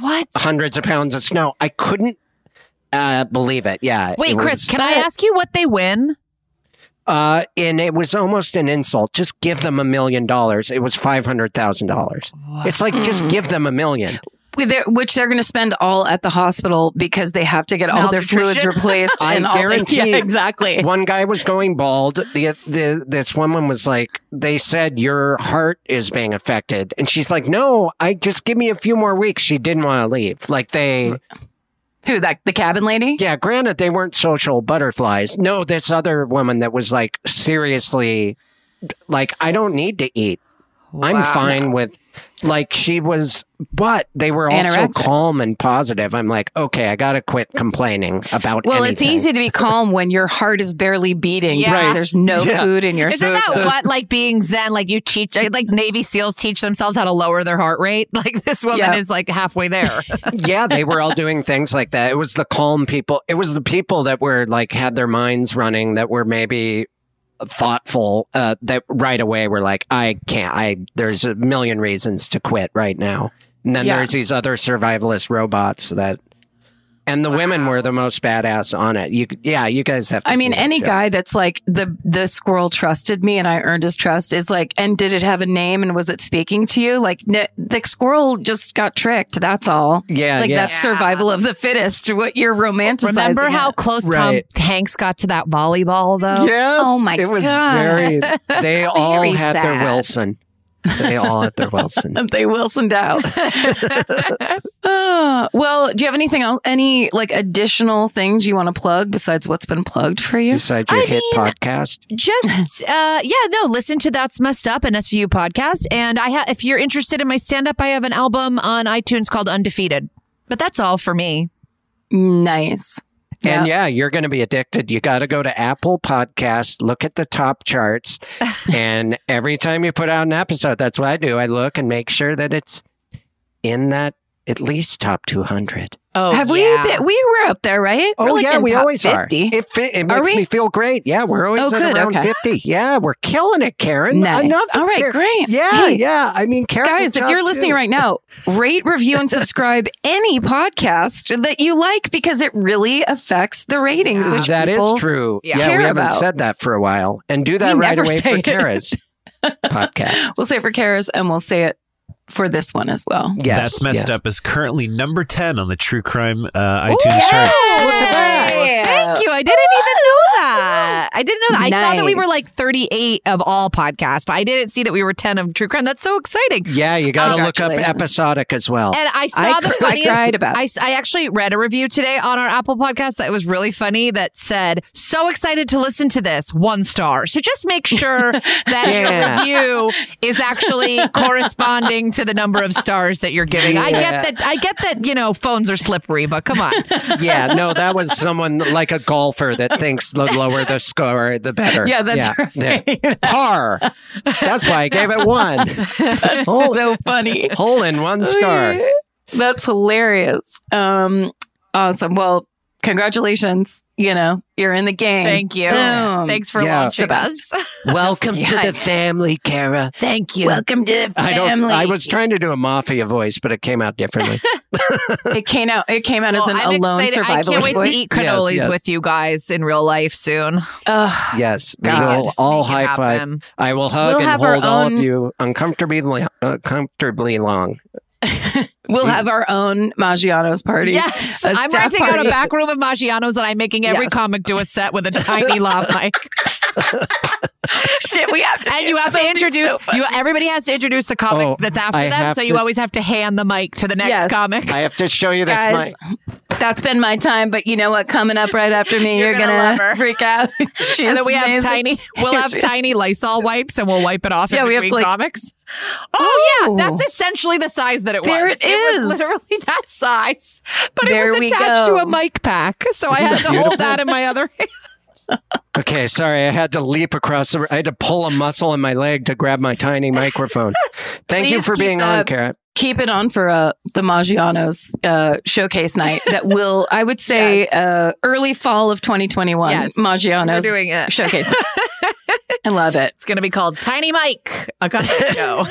What? hundreds of pounds of snow i couldn't uh, believe it yeah Wait, it Chris, was- can I ask you what they win? uh, and it was almost an insult just give them a million dollars it was $500000 it's like just give them a million They're- which they're going to spend all at the hospital because they have to get all their fluids replaced. I and all guarantee- yeah, exactly. One guy was going bald. The, the this woman was like, they said your heart is being affected, and she's like, no, I just give me a few more weeks. She didn't want to leave. Like they, Who that the cabin lady? yeah. Granted, they weren't social butterflies. No, this other woman that was like seriously, like I don't need to eat. I'm fine with. Like she was, but they were also Anorexic. calm and positive. I'm like, okay, I gotta quit complaining about. Well, it's easy to be calm when your heart is barely beating. Yeah. Right. There's no Yeah. food in your Isn't that the- what like being Zen? Like you teach, like Navy SEALs teach themselves how to lower their heart rate. Like this woman Yeah. is like halfway there. yeah, they were all doing things like that. It was the calm people. It was the people that were like had their minds running that were maybe thoughtful uh, that right away we're like, I can't. I there's a million reasons to quit right now. And then Yeah. there's these other survivalist robots that, and the women were the most badass on it. You, yeah, you guys have. to I see mean, that any show. guy that's like the the squirrel trusted me and I earned his trust is like, and did it have a name and was it speaking to you? Like n- the squirrel just got tricked. That's all. Yeah, like yeah. that's survival of the fittest. What you're romanticizing? Remember how it. close Right. Tom Hanks got to that volleyball though? Yes. Oh my God. It was God. very. They all Very had their. Wilson. They all had their Wilson. they Wilsoned out. Uh, well, do you have anything else? Any like additional things you want to plug besides what's been plugged for you? Besides your I hit mean- podcast, Just uh yeah, no, listen to That's Messed Up an SVU podcast. And I have if you're interested in my stand up, I have an album on iTunes called Undefeated. But that's all for me. Nice. And yeah, you're going to be addicted. You got to go to Apple Podcast, look at the top charts, and every time you put out an episode, that's what I do. I look and make sure that it's in that at least top 200. Oh, Have we been, we were up there, right? Oh We're like yeah, in we top always 50. are. It it makes we? me feel great. Yeah, we're always Oh, at good, around okay. fifty. Yeah, we're killing it, Karen. Nice. Enough of All right, Karen. great. Yeah, Hey, yeah. I mean, Karen. Guys, if you're listening right now, rate, review, and subscribe any podcast that you like because it really affects the ratings, which that is true. Yeah. Yeah, we haven't about. said that for a while, and do that We right away for it. Kara's podcast. We'll say it for Kara's and we'll say it for this one as well. Yes, That's messed yes. up is currently number 10 on the true crime uh, iTunes Yay! charts. Look at that. Thank you. I didn't even know that. I didn't know that. I saw that we were like 38 of all podcasts, but I didn't see that we were 10 of true crime. That's so exciting. Yeah, you got to look up episodic as well. And I saw I the cr- I cried about it. I, s- I actually read a review today on our Apple podcast that was really funny that said, So excited to listen to this, one star. So just make sure that Yeah. your review is actually corresponding to the number of stars that you're giving. I get that. I get that, you know, phones are slippery, but come on. yeah, no, that was someone like a golfer that thinks the lower the score, the better. Yeah, that's there. right. Par. That's why I gave it one. That's so funny. Hole in one star. That's hilarious. Um, awesome. Well, congratulations. You know, you're in the game. Thank you. Boom. Thanks for Yeah. launching The us. Welcome to the family, Kara. Thank you. Welcome to the I don't. family. I was trying to do a mafia voice, but it came out differently. It came out. It came out as an Well, I'm alone excited. I can't wait voice. to eat Yes, cannolis yes. with you guys in real life soon. Ugh. yes, we will all Make it high five. happen. I will hug We'll and hold all of you uncomfortably, lo- uh, comfortably long. We'll have our own Maggiano's party. Yes, I'm renting out a back room of Maggiano's and I'm making every Yes. comic do a set with a tiny lav mic. Shit, we have to. And you have to introduce so you. Everybody has to introduce the comic Oh, that's after I them. have So you to- always have to hand the mic to the next Yes. comic. I have to show you this Guys, mic. that's been my time. But you know what? Coming up right after me, You're you're, gonna gonna, freak out. She's and then we have tiny. We'll have tiny Lysol wipes and we'll wipe it off. Yeah, in we have like- comics. Oh Ooh. yeah, that's essentially the size that it was. There it was literally that size, but There it was attached to a mic pack, so I had that to hold that in my other hand. Okay, sorry, I had to leap across the. I had to pull a muscle in my leg to grab my tiny microphone. Thank you for keep being on, that- Kara. Keep it on for uh, the Maggiano's uh, showcase night. That will, I would say, Yes. uh, early fall of 2021. Yes. Maggiano's We're doing it. showcase. I love it. It's going to be called Tiny Mike, a comedy show.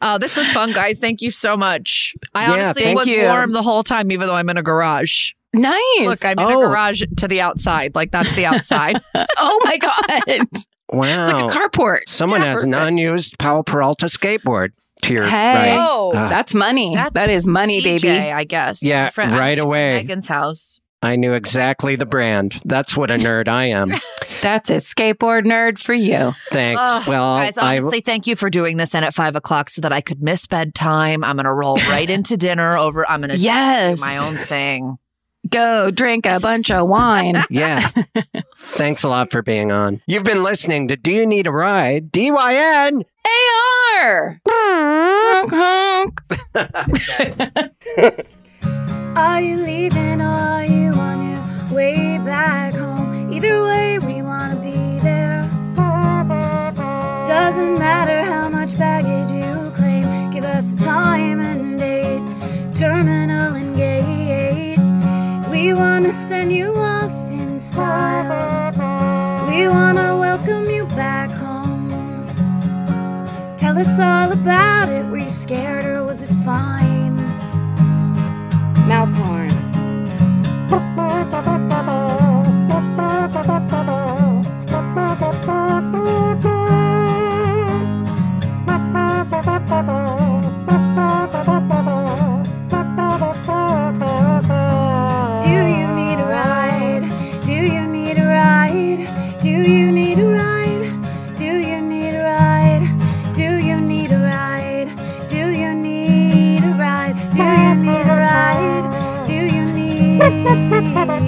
oh, this was fun, guys. Thank you so much. I Yeah, honestly was you. warm the whole time, even though I'm in a garage. Nice. Look, I'm in Oh. a garage to the outside. Like that's the outside. oh my god, it's Wow. like a carport. Someone Yeah, has an unused Powell Peralta skateboard to your Hey. right. Oh, Ah. That's money. that is money, CJ, baby. I guess. Yeah, My friend- right I'm away. at Megan's house. I knew exactly the brand. That's what a nerd I am. That's a skateboard nerd for you. Thanks. Ugh, well, guys, I, honestly, thank you for doing this in at five o'clock so that I could miss bedtime. I'm going to roll right into dinner. Over, I'm going to Yes. do my own thing. Go drink a bunch of wine. yeah. Thanks a lot for being on. You've been listening to Do You Need a Ride? DYN. AR. Honk, honk. Are you leaving or are you on your way back home? Either way, we wanna be there. Doesn't matter how much baggage you claim, give us a time and date, terminal and gate. We wanna send you off in style. We wanna welcome you back home. Tell us all about it. Were you scared or was it fine? Mouth horn.